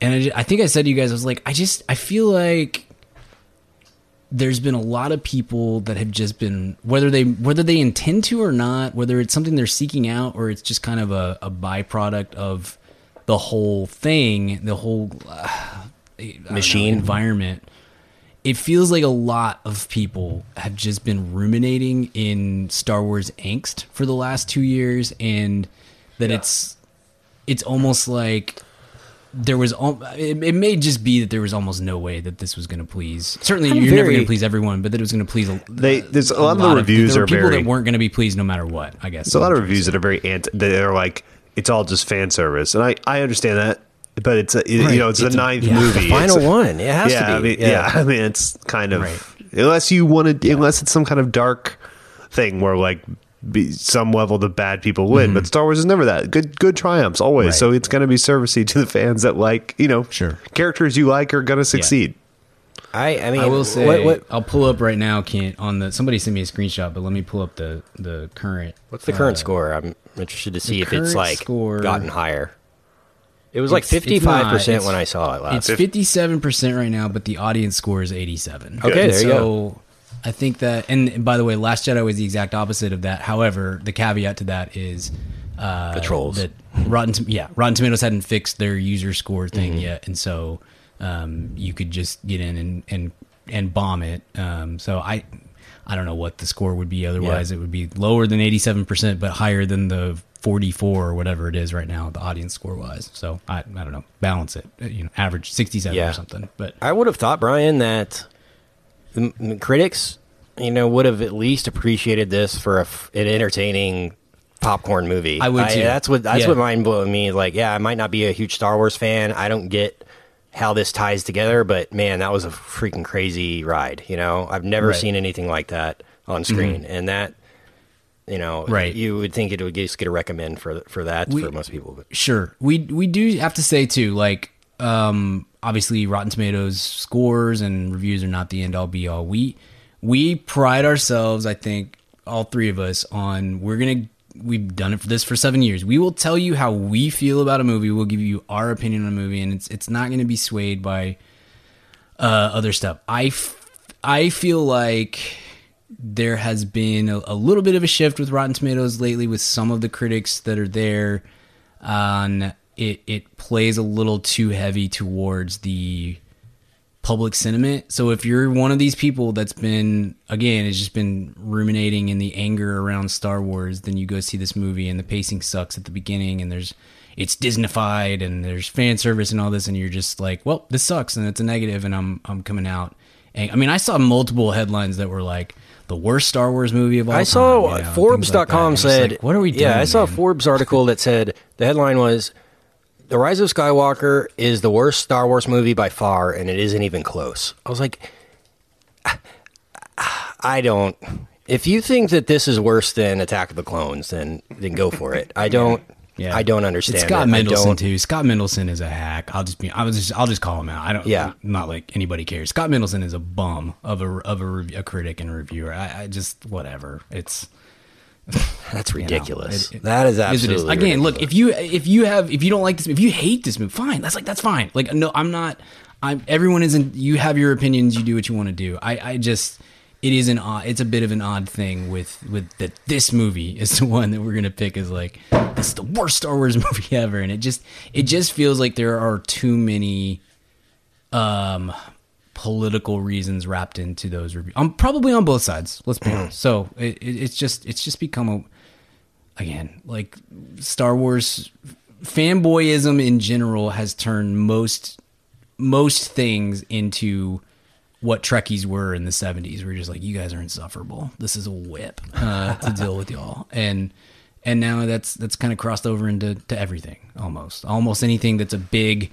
S2: and I, ju- I think I said to you guys, I was like, I just I feel like there's been a lot of people that have just been whether they whether they intend to or not whether it's something they're seeking out or it's just kind of a, a byproduct of the whole thing the whole uh, don't know,
S1: Machine.
S2: environment it feels like a lot of people have just been ruminating in Star Wars angst for the last two years, and that it's it's almost like there was it, it may just be that there was almost no way that this was going to please. Certainly,
S1: I'm
S2: you're never going to please everyone, but that it was going to please. A,
S3: They- there's a lot of the reviews
S2: there
S3: are
S2: people
S3: very-
S2: that weren't going to be pleased no matter what. I guess
S3: There's a lot of reviews that are very anti. they're like it's all just fan service, and I I understand that, but it's a, you
S2: Right.
S3: know it's,
S2: It's
S3: the ninth
S2: yeah.
S3: movie,
S1: the final
S3: a-
S1: one. It has
S3: yeah,
S1: to
S3: I
S1: be.
S3: mean, yeah. I mean it's kind of
S2: Right.
S3: unless you want to unless it's some kind of dark thing where like be, some level the bad people win, but Star Wars is never that. Good good triumphs always,
S2: Mm-hmm. Right.
S3: so it's going to be servicey to the fans that like you know
S2: Sure.
S3: characters you like are going to succeed.
S1: I, I mean,
S2: I will say,
S1: what, what,
S2: I'll pull up right now. Can't on the somebody sent me a screenshot, but let me pull up the the current.
S1: what's the current
S2: uh,
S1: score? I'm interested to see if it's like
S2: score-
S1: gotten higher. It was like
S2: It's- it's
S1: fifty five
S2: not.
S1: percent when I saw it last.
S2: It's fifty seven percent right now, but the audience score is eighty seven.
S1: Okay, there you
S2: so I think that, and by the way, Last Jedi was the exact opposite of that. However, the caveat to that is uh,
S1: The trolls.
S2: That Rotten, yeah, Rotten Tomatoes hadn't fixed their user score thing
S1: Mm-hmm.
S2: yet, and so um, you could just get in and and and bomb it. Um, so I. I don't know what the score would be. Otherwise,
S1: Yeah.
S2: it would be lower than eighty-seven percent, but higher than the forty-four or whatever it is right now, the audience score-wise. So I, I don't know, balance it. Uh, You know, average sixty-seven
S1: Yeah.
S2: or something. But
S1: I would have thought, Brian, that the, the critics, you know, would have at least appreciated this for a an entertaining popcorn movie.
S2: I would too.
S1: that's what that's
S2: Yeah.
S1: what mind blew me. Like, yeah, I might not be a huge Star Wars fan. I don't get how this ties together, but man, that was a freaking crazy ride. You know, I've never
S2: Right. Mm-hmm.
S1: seen anything like that on screen, and that. You know,
S2: Right.
S1: You would think it would just get a recommend for for that
S2: We-
S1: for most people, but
S2: Sure. We we do have to say too, like um obviously Rotten Tomatoes scores and reviews are not the end all be all. We we pride ourselves, I think, all three of us on we're gonna we've done it for this for seven years. We will tell you how we feel about a movie. We'll give you our opinion on a movie, and it's it's not gonna be swayed by uh, other stuff. I, f- I feel like there has been a, a little bit of a shift with Rotten Tomatoes lately with some of the critics that are there. On it, it plays a little too heavy towards the public sentiment. So if you're one of these people that's been again, it's just been ruminating in the anger around Star Wars, then you go see this movie and the pacing sucks at the beginning and there's it's Disneyfied and there's fan service and all this and you're just like, well, this sucks and it's a negative and I'm I'm coming out. And I mean, I saw multiple headlines that were like the worst Star Wars movie of all
S1: I
S2: time.
S1: saw
S2: you know, things like.
S1: Forbes.com said,
S2: like, what are we doing?
S1: Yeah, I saw a? Forbes article that said the headline was The Rise of Skywalker is the worst Star Wars movie by far, and it isn't even close. I was like, I don't. If you think that this is worse than Attack of the Clones, then then go for it. I don't.
S2: Yeah.
S1: I don't understand.
S2: It's Scott
S1: it.
S2: Mendelson too. Scott Mendelson is a hack. I'll just be. I was just. I'll just call him out. I don't.
S1: Yeah.
S2: Not like anybody cares. Scott Mendelson is a bum of a of a, a critic and reviewer. I, I just whatever. It's
S1: That's
S2: you know,
S1: ridiculous.
S2: it-
S1: that is
S2: is
S1: absolutely
S2: Again, look if you if you have if you don't like this if you hate this movie, fine. That's like that's fine. Like no, I'm not. I'm everyone isn't. You have your opinions. You do what you want to do. I I just. It is an odd. It's a bit of an odd thing with with that. This movie is the one that we're gonna pick as like this is the worst Star Wars movie ever, and it just it just feels like there are too many um political reasons wrapped into those reviews. I'm probably on both sides. Let's be honest. So it, it, it's just it's just become a again like Star Wars fanboyism in general has turned most most things into what Trekkies were in the 70s. We're just like, you guys are insufferable. This is a whip uh, to deal with y'all. And and now that's that's kind of crossed over into to everything almost. Almost anything that's a big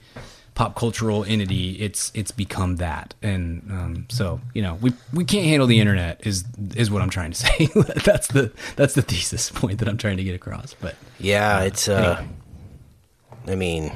S2: pop cultural entity, it's it's become that. And um, so, you know, we we can't handle the internet is is what I'm trying to say. that's the that's the thesis point that I'm trying to get across. But
S1: Yeah, it's. uh I mean,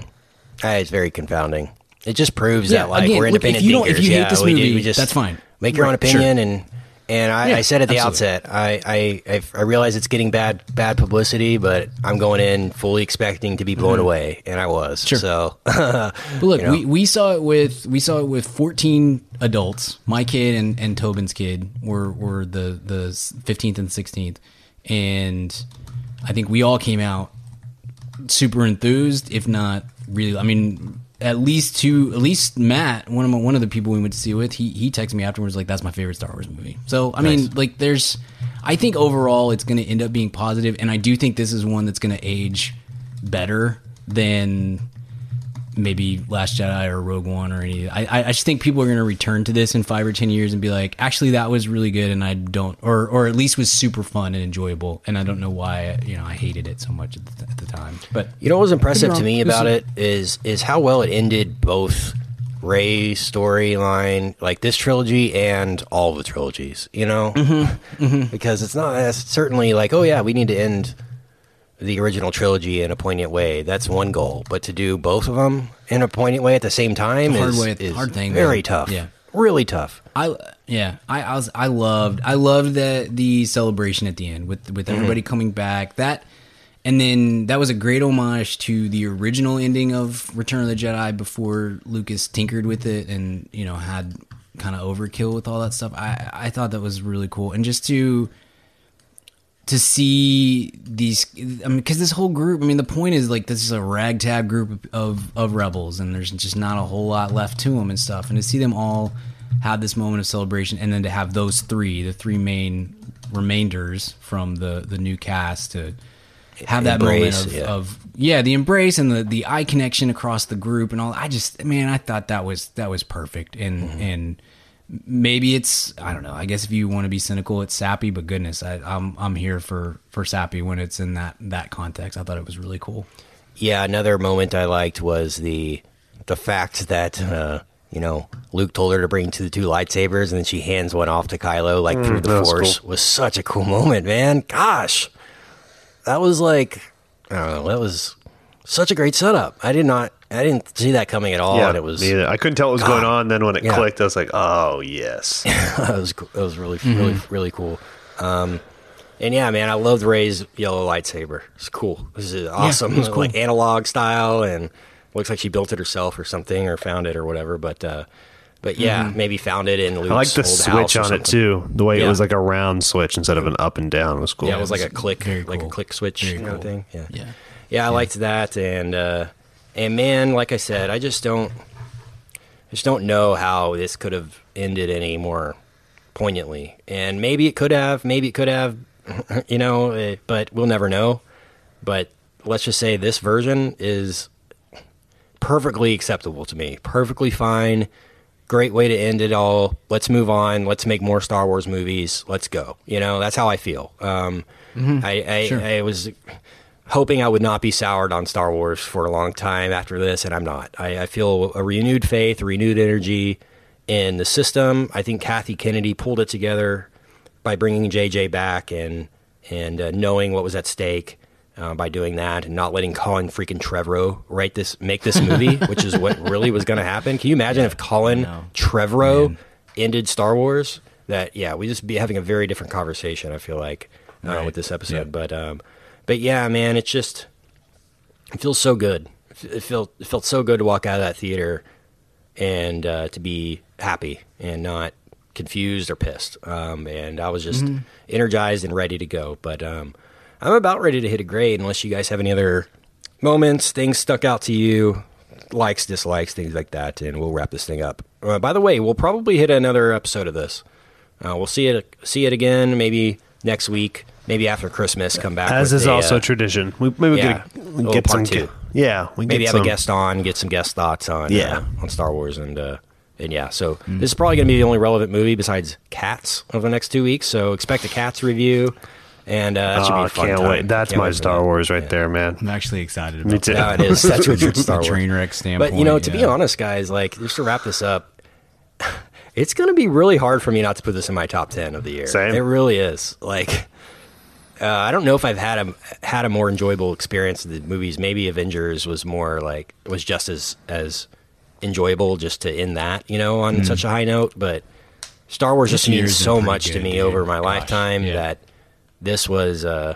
S1: uh, it's very confounding. It just proves
S2: Yeah,
S1: that like
S2: again,
S1: we're
S2: look, if
S1: independent
S2: you don't- if
S1: thinkers.
S2: you hate
S1: yeah,
S2: this
S1: we,
S2: movie,
S1: we just
S2: that's fine.
S1: Make your own
S2: Right, sure.
S1: opinion, and and I,
S2: Yeah,
S1: I said at the
S2: absolutely.
S1: outset, I, I I realize it's getting bad bad publicity, but I'm going in fully expecting to be blown away, and I was.
S2: Mm-hmm. Sure.
S1: So
S2: But look,
S1: You know?
S2: we, we saw it with we saw it with 14 adults. My kid and, and Tobin's kid were were the the 15th and 16th, and I think we all came out super enthused, if not really. I mean, at least two, at least Matt, one of my, one of the people we went to see with, he he texted me afterwards like that's my favorite Star Wars movie. So I mean, like there's, I think overall it's going to end up being positive, and I do think this is one that's going to age better than maybe Last Jedi or Rogue One or any. I I- I just think people are going to return to this in five or ten years and be like, actually, that was really good, and I don't, or or at least was super fun and enjoyable, and I don't know why you know I hated it so much at the, at the time, but
S1: You know what was impressive to me about it is is how well it ended both Rey's storyline, like this trilogy, and all the trilogies. You know,
S2: Mm-hmm.
S1: because it's not it's certainly like, oh yeah, we need to end the original trilogy in a poignant way. That's one goal, but to do both of them in a poignant way at the same time
S2: Hard
S1: is,
S2: way-
S1: is
S2: hard thing,
S1: very
S2: man.
S1: tough.
S2: Yeah.
S1: really tough.
S2: I yeah, I, I was I loved I loved that the celebration at the end with with mm-hmm. everybody coming back. That and then that was a great homage to the original ending of Return of the Jedi before Lucas tinkered with it and you know had kind of overkill with all that stuff. I I thought that was really cool and just to to see these I mean because this whole group I mean the point is like this is a ragtag group of of rebels and there's just not a whole lot left to them and stuff and to see them all have this moment of celebration and then to have those three the three main remainders from the the new cast to have that
S1: Embrace,
S2: moment of
S1: yeah.
S2: of yeah the embrace and the the eye connection across the group and all I just man I thought that was that was perfect and
S1: Mm-hmm.
S2: and maybe it's I don't know. I guess if you want to be cynical, it's sappy. But goodness, I, I'm I'm here for for sappy when it's in that that context. I thought it was really cool.
S1: Yeah, another moment I liked was the the fact that uh, you know Luke told her to bring to the two lightsabers, and then she hands one off to Kylo like through the
S3: that was
S1: Force. Was such a cool moment, man. Gosh, that was like I don't know. That was such a great setup. I did not. I didn't see that coming at all,
S3: yeah,
S1: and it was
S3: me either. I couldn't tell what was going on. Then when it
S1: Yeah.
S3: clicked, I was like, "Oh yes."
S1: that was cool. that was really really really cool. Um, and yeah, man, I loved Rey's yellow lightsaber. It's cool. This is awesome,
S2: it was cool.
S1: like analog style, and looks like she built it herself or something, or found it or whatever. But uh, but yeah, maybe found it in Luke's
S3: I like the
S1: old
S3: switch
S1: or
S3: on it too. The way it was like a round switch instead of an up and down was cool.
S1: Yeah, it was like a click,
S2: very
S1: like a click switch
S2: Very
S1: kind of thing. Yeah,
S2: Yeah.
S1: Yeah, I liked that, and uh, and man, like I said, I just don't, I just don't know how this could have ended any more poignantly, and maybe it could have, maybe it could have, you know, eh, but we'll never know. But let's just say this version is perfectly acceptable to me, perfectly fine. Great way to end it all. Let's move on. Let's make more Star Wars movies. Let's go. You know, that's how I feel. Um, I, I,
S2: Sure.
S1: I was hoping I would not be soured on Star Wars for a long time after this, and I'm not. I, I feel a renewed faith, a renewed energy in the system. I think Kathy Kennedy pulled it together by bringing JJ back and and uh, knowing what was at stake uh, by doing that and not letting Colin freaking Trevorrow write this, make this movie, which is what really was going to happen. Can you imagine if Colin. Trevorrow ended Star Wars? That yeah, we'd just be having a very different conversation. I feel like uh,
S2: Right.
S1: with this episode,
S2: Yeah.
S1: but um, but yeah, man, it's just it feels so good. It felt it felt so good to walk out of that theater and uh, to be happy and not confused or pissed. Um, and I was just
S2: Mm-hmm.
S1: energized and ready to go. But um, I'm about ready to hit a grade unless you guys have any other moments, things stuck out to you, likes, dislikes, things like that, and we'll wrap this thing up. Uh, by the way, we'll probably hit another episode of this. Uh, we'll see it see it again maybe next week, maybe after Christmas. Come back
S3: As
S1: with
S3: is
S1: a,
S3: also
S1: uh,
S3: tradition. We maybe
S1: yeah,
S3: get,
S1: a
S3: we
S1: little
S3: get
S1: part
S3: some.
S1: two.
S3: Yeah, we
S1: maybe
S3: get
S1: have
S3: some,
S1: a guest on, get some guest thoughts on
S3: Yeah.
S1: uh, on Star Wars, and uh, and yeah. So this is probably going to be the only relevant movie besides Cats over the next two weeks. So expect a Cats review, and uh, that should be
S3: Oh,
S1: a fun
S3: can't
S1: time.
S3: wait. That's
S1: Can't
S3: my
S1: wait
S3: Star. Wars right
S1: Yeah.
S3: there, man.
S2: I'm actually excited about
S3: Me too.
S1: No, it is. That's Richard's Star Wars.
S2: train wreck standpoint.
S1: But you know, to be honest, guys, like just to wrap this up, it's going to be really hard for me not to put this in my top ten of the year.
S3: Same.
S1: It really is. Like, uh, I don't know if I've had a had a more enjoyable experience with the movies. Maybe Avengers was more like was just as as enjoyable just to end that, you know, on such a high note. But Star Wars
S2: This
S1: just means so much to me
S2: dude.
S1: over my
S2: Gosh,
S1: lifetime
S2: yeah.
S1: that this was uh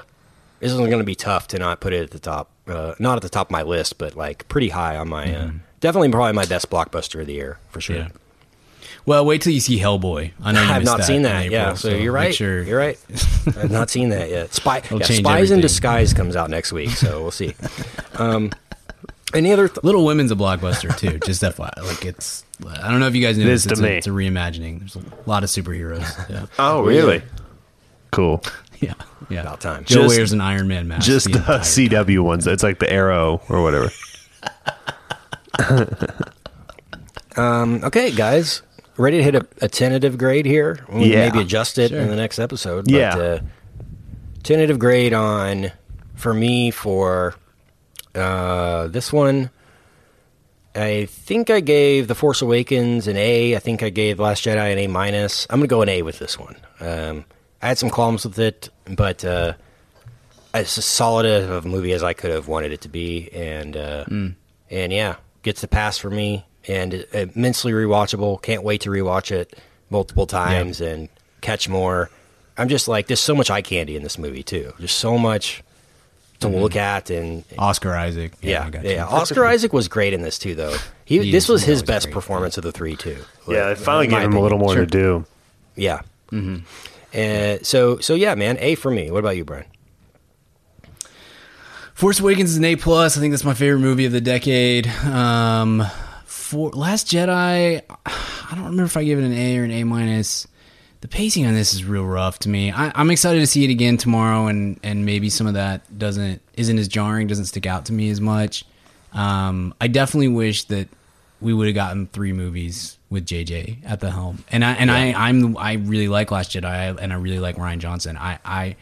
S1: this is going to be tough to not put it at the top. Uh, not at the top of my list, but like pretty high on my uh, definitely probably my best blockbuster of the year for sure.
S2: Yeah. Well, wait till you see Hellboy. I know you
S1: I've
S2: missed
S1: not seen that.
S2: April,
S1: yeah, so, you're right.
S2: Sure.
S1: You're right. I've not seen that yet. Spy, yeah,
S2: change
S1: Spies in. Disguise comes out next week, so we'll see. Um, any other? Th-
S2: Little Women's a blockbuster too. Just FYI, like it's. I don't know if you guys knew
S3: It
S2: this.
S3: to
S2: It's,
S3: me.
S2: a, it's a reimagining. There's a lot of superheroes. Yeah,
S3: Oh, really? Cool.
S2: yeah, yeah.
S1: About time.
S2: Jo
S3: Just-
S2: wears an Iron Man mask.
S3: Just
S2: the
S3: the
S2: entire
S3: CW ones. It's like the Arrow or whatever.
S1: um, Okay, guys, ready to hit a, a tentative grade here. We can
S3: Yeah.
S1: maybe adjust it
S2: Sure.
S1: in the next episode. But,
S3: Yeah.
S1: uh, tentative grade on for me for uh, this one. I think I gave The Force Awakens an A. I think I gave Last Jedi an A minus. I'm gonna go an A with this one. Um, I had some qualms with it, but uh, it's as solid of a movie as I could have wanted it to be, and uh, and yeah, gets the pass for me, and immensely rewatchable. Can't wait to rewatch it multiple times and catch more. I'm just like, there's so much eye candy in this movie too. Just so much to look at, and
S2: Oscar Isaac.
S1: yeah,
S2: I got
S1: yeah. Oscar Isaac was great in this too, though. He,
S2: He
S1: this was his
S2: always
S1: best
S2: great.
S1: performance of the three too.
S3: Yeah,
S1: it
S3: finally gave him a little
S1: opinion.
S3: more to do.
S1: Yeah.
S2: Mm-hmm.
S1: Uh, so so yeah, man. A for me. What about you, Brian?
S2: Force Awakens is an A plus. I think that's my favorite movie of the decade. Um, for Last Jedi, I don't remember if I gave it an A or an A minus. The pacing on this is real rough to me. I, I'm excited to see it again tomorrow, and and maybe some of that doesn't isn't as jarring, doesn't stick out to me as much. Um, I definitely wish that we would have gotten three movies with JJ at the helm. And I and I I'm I really like Last Jedi and I really like Rian Johnson. I I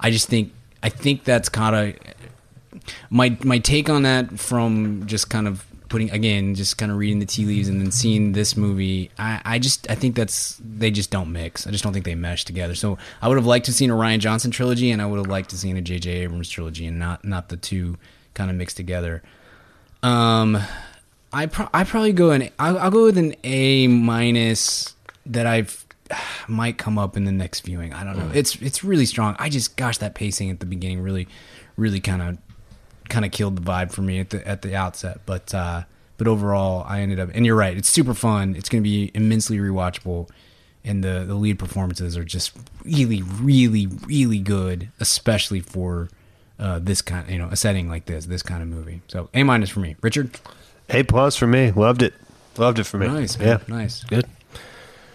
S2: I just think I think that's kind of my my take on that from just kind of putting again just kind of reading the tea leaves and then seeing this movie I, I just i think that's they just don't mix. I just don't think they mesh together. So i would have liked to seen a Rian Johnson trilogy and i would have liked to seen a jj abrams trilogy and not not the two kind of mixed together. Um i pro- i probably go an I'll, I'll go with an a minus that i've might come up in the next viewing. I don't know. It's it's really strong. I just gosh that pacing at the beginning really really kind of kind of killed the vibe for me at the at the outset. But uh, but overall, I ended up. And you're right, it's super fun. It's going to be immensely rewatchable, and the the lead performances are just really, really, really good, especially for uh, this kind, you know, a setting like this, this kind of movie. So A minus for me, Richard.
S3: A plus for me. Loved it. Loved it for me.
S2: Nice, man.
S3: Yeah.
S2: nice.
S1: Good.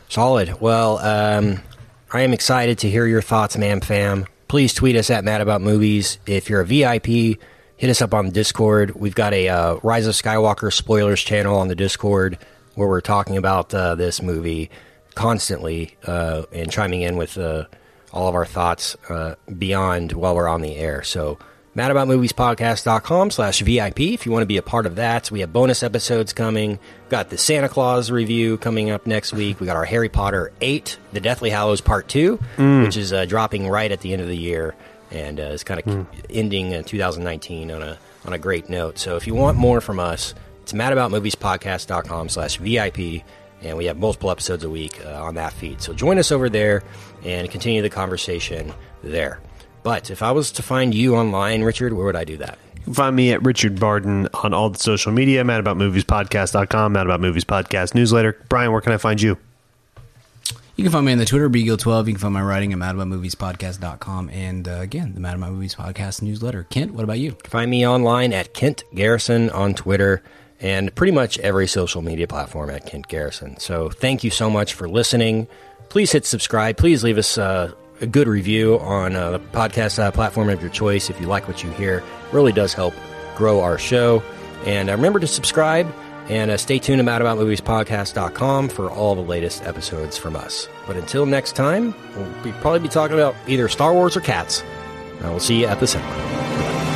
S1: Solid. Well, um, I am excited to hear your thoughts, ma'am fam. Please tweet us at Mad About Movies. If you're a VIP, hit us up on Discord. We've got a uh, Rise of Skywalker spoilers channel on the Discord where we're talking about uh, this movie constantly uh, and chiming in with uh, all of our thoughts uh, beyond while we're on the air. So, madaboutmoviespodcast.com slash VIP if you want to be a part of that. We have bonus episodes coming. Got the Santa Claus review coming up next week. We got our Harry Potter 8, The Deathly Hallows Part 2, which is uh, dropping right at the end of the year and uh, is kind of ending uh, 2019 on a on a great note. So if you want more from us, it's madaboutmoviespodcast.com slash VIP, and we have multiple episodes a week uh, on that feed. So join us over there and continue the conversation there. But if I was to find you online, Richard, where would I do that?
S3: You can find me at Richard Barden on all the social media, madaboutmoviespodcast.com, Mad About Movies Podcast newsletter. Brian, where can I find you?
S2: You can find me on the Twitter, Beagle12. You can find my writing at madaboutmoviespodcast.com. And uh, again, the Mad About Movies Podcast newsletter. Kent, what about you?
S1: Find me online at Kent Garrison on Twitter and pretty much every social media platform at Kent Garrison. So thank you so much for listening. Please hit subscribe. Please leave us uh, a good review on uh, the podcast uh, platform of your choice if you like what you hear. It really does help grow our show. And uh, remember to subscribe and uh, stay tuned to madaboutmoviespodcast.com for all the latest episodes from us. But until next time, we'll be, probably be talking about either Star Wars or cats. And we'll see you at the cinema.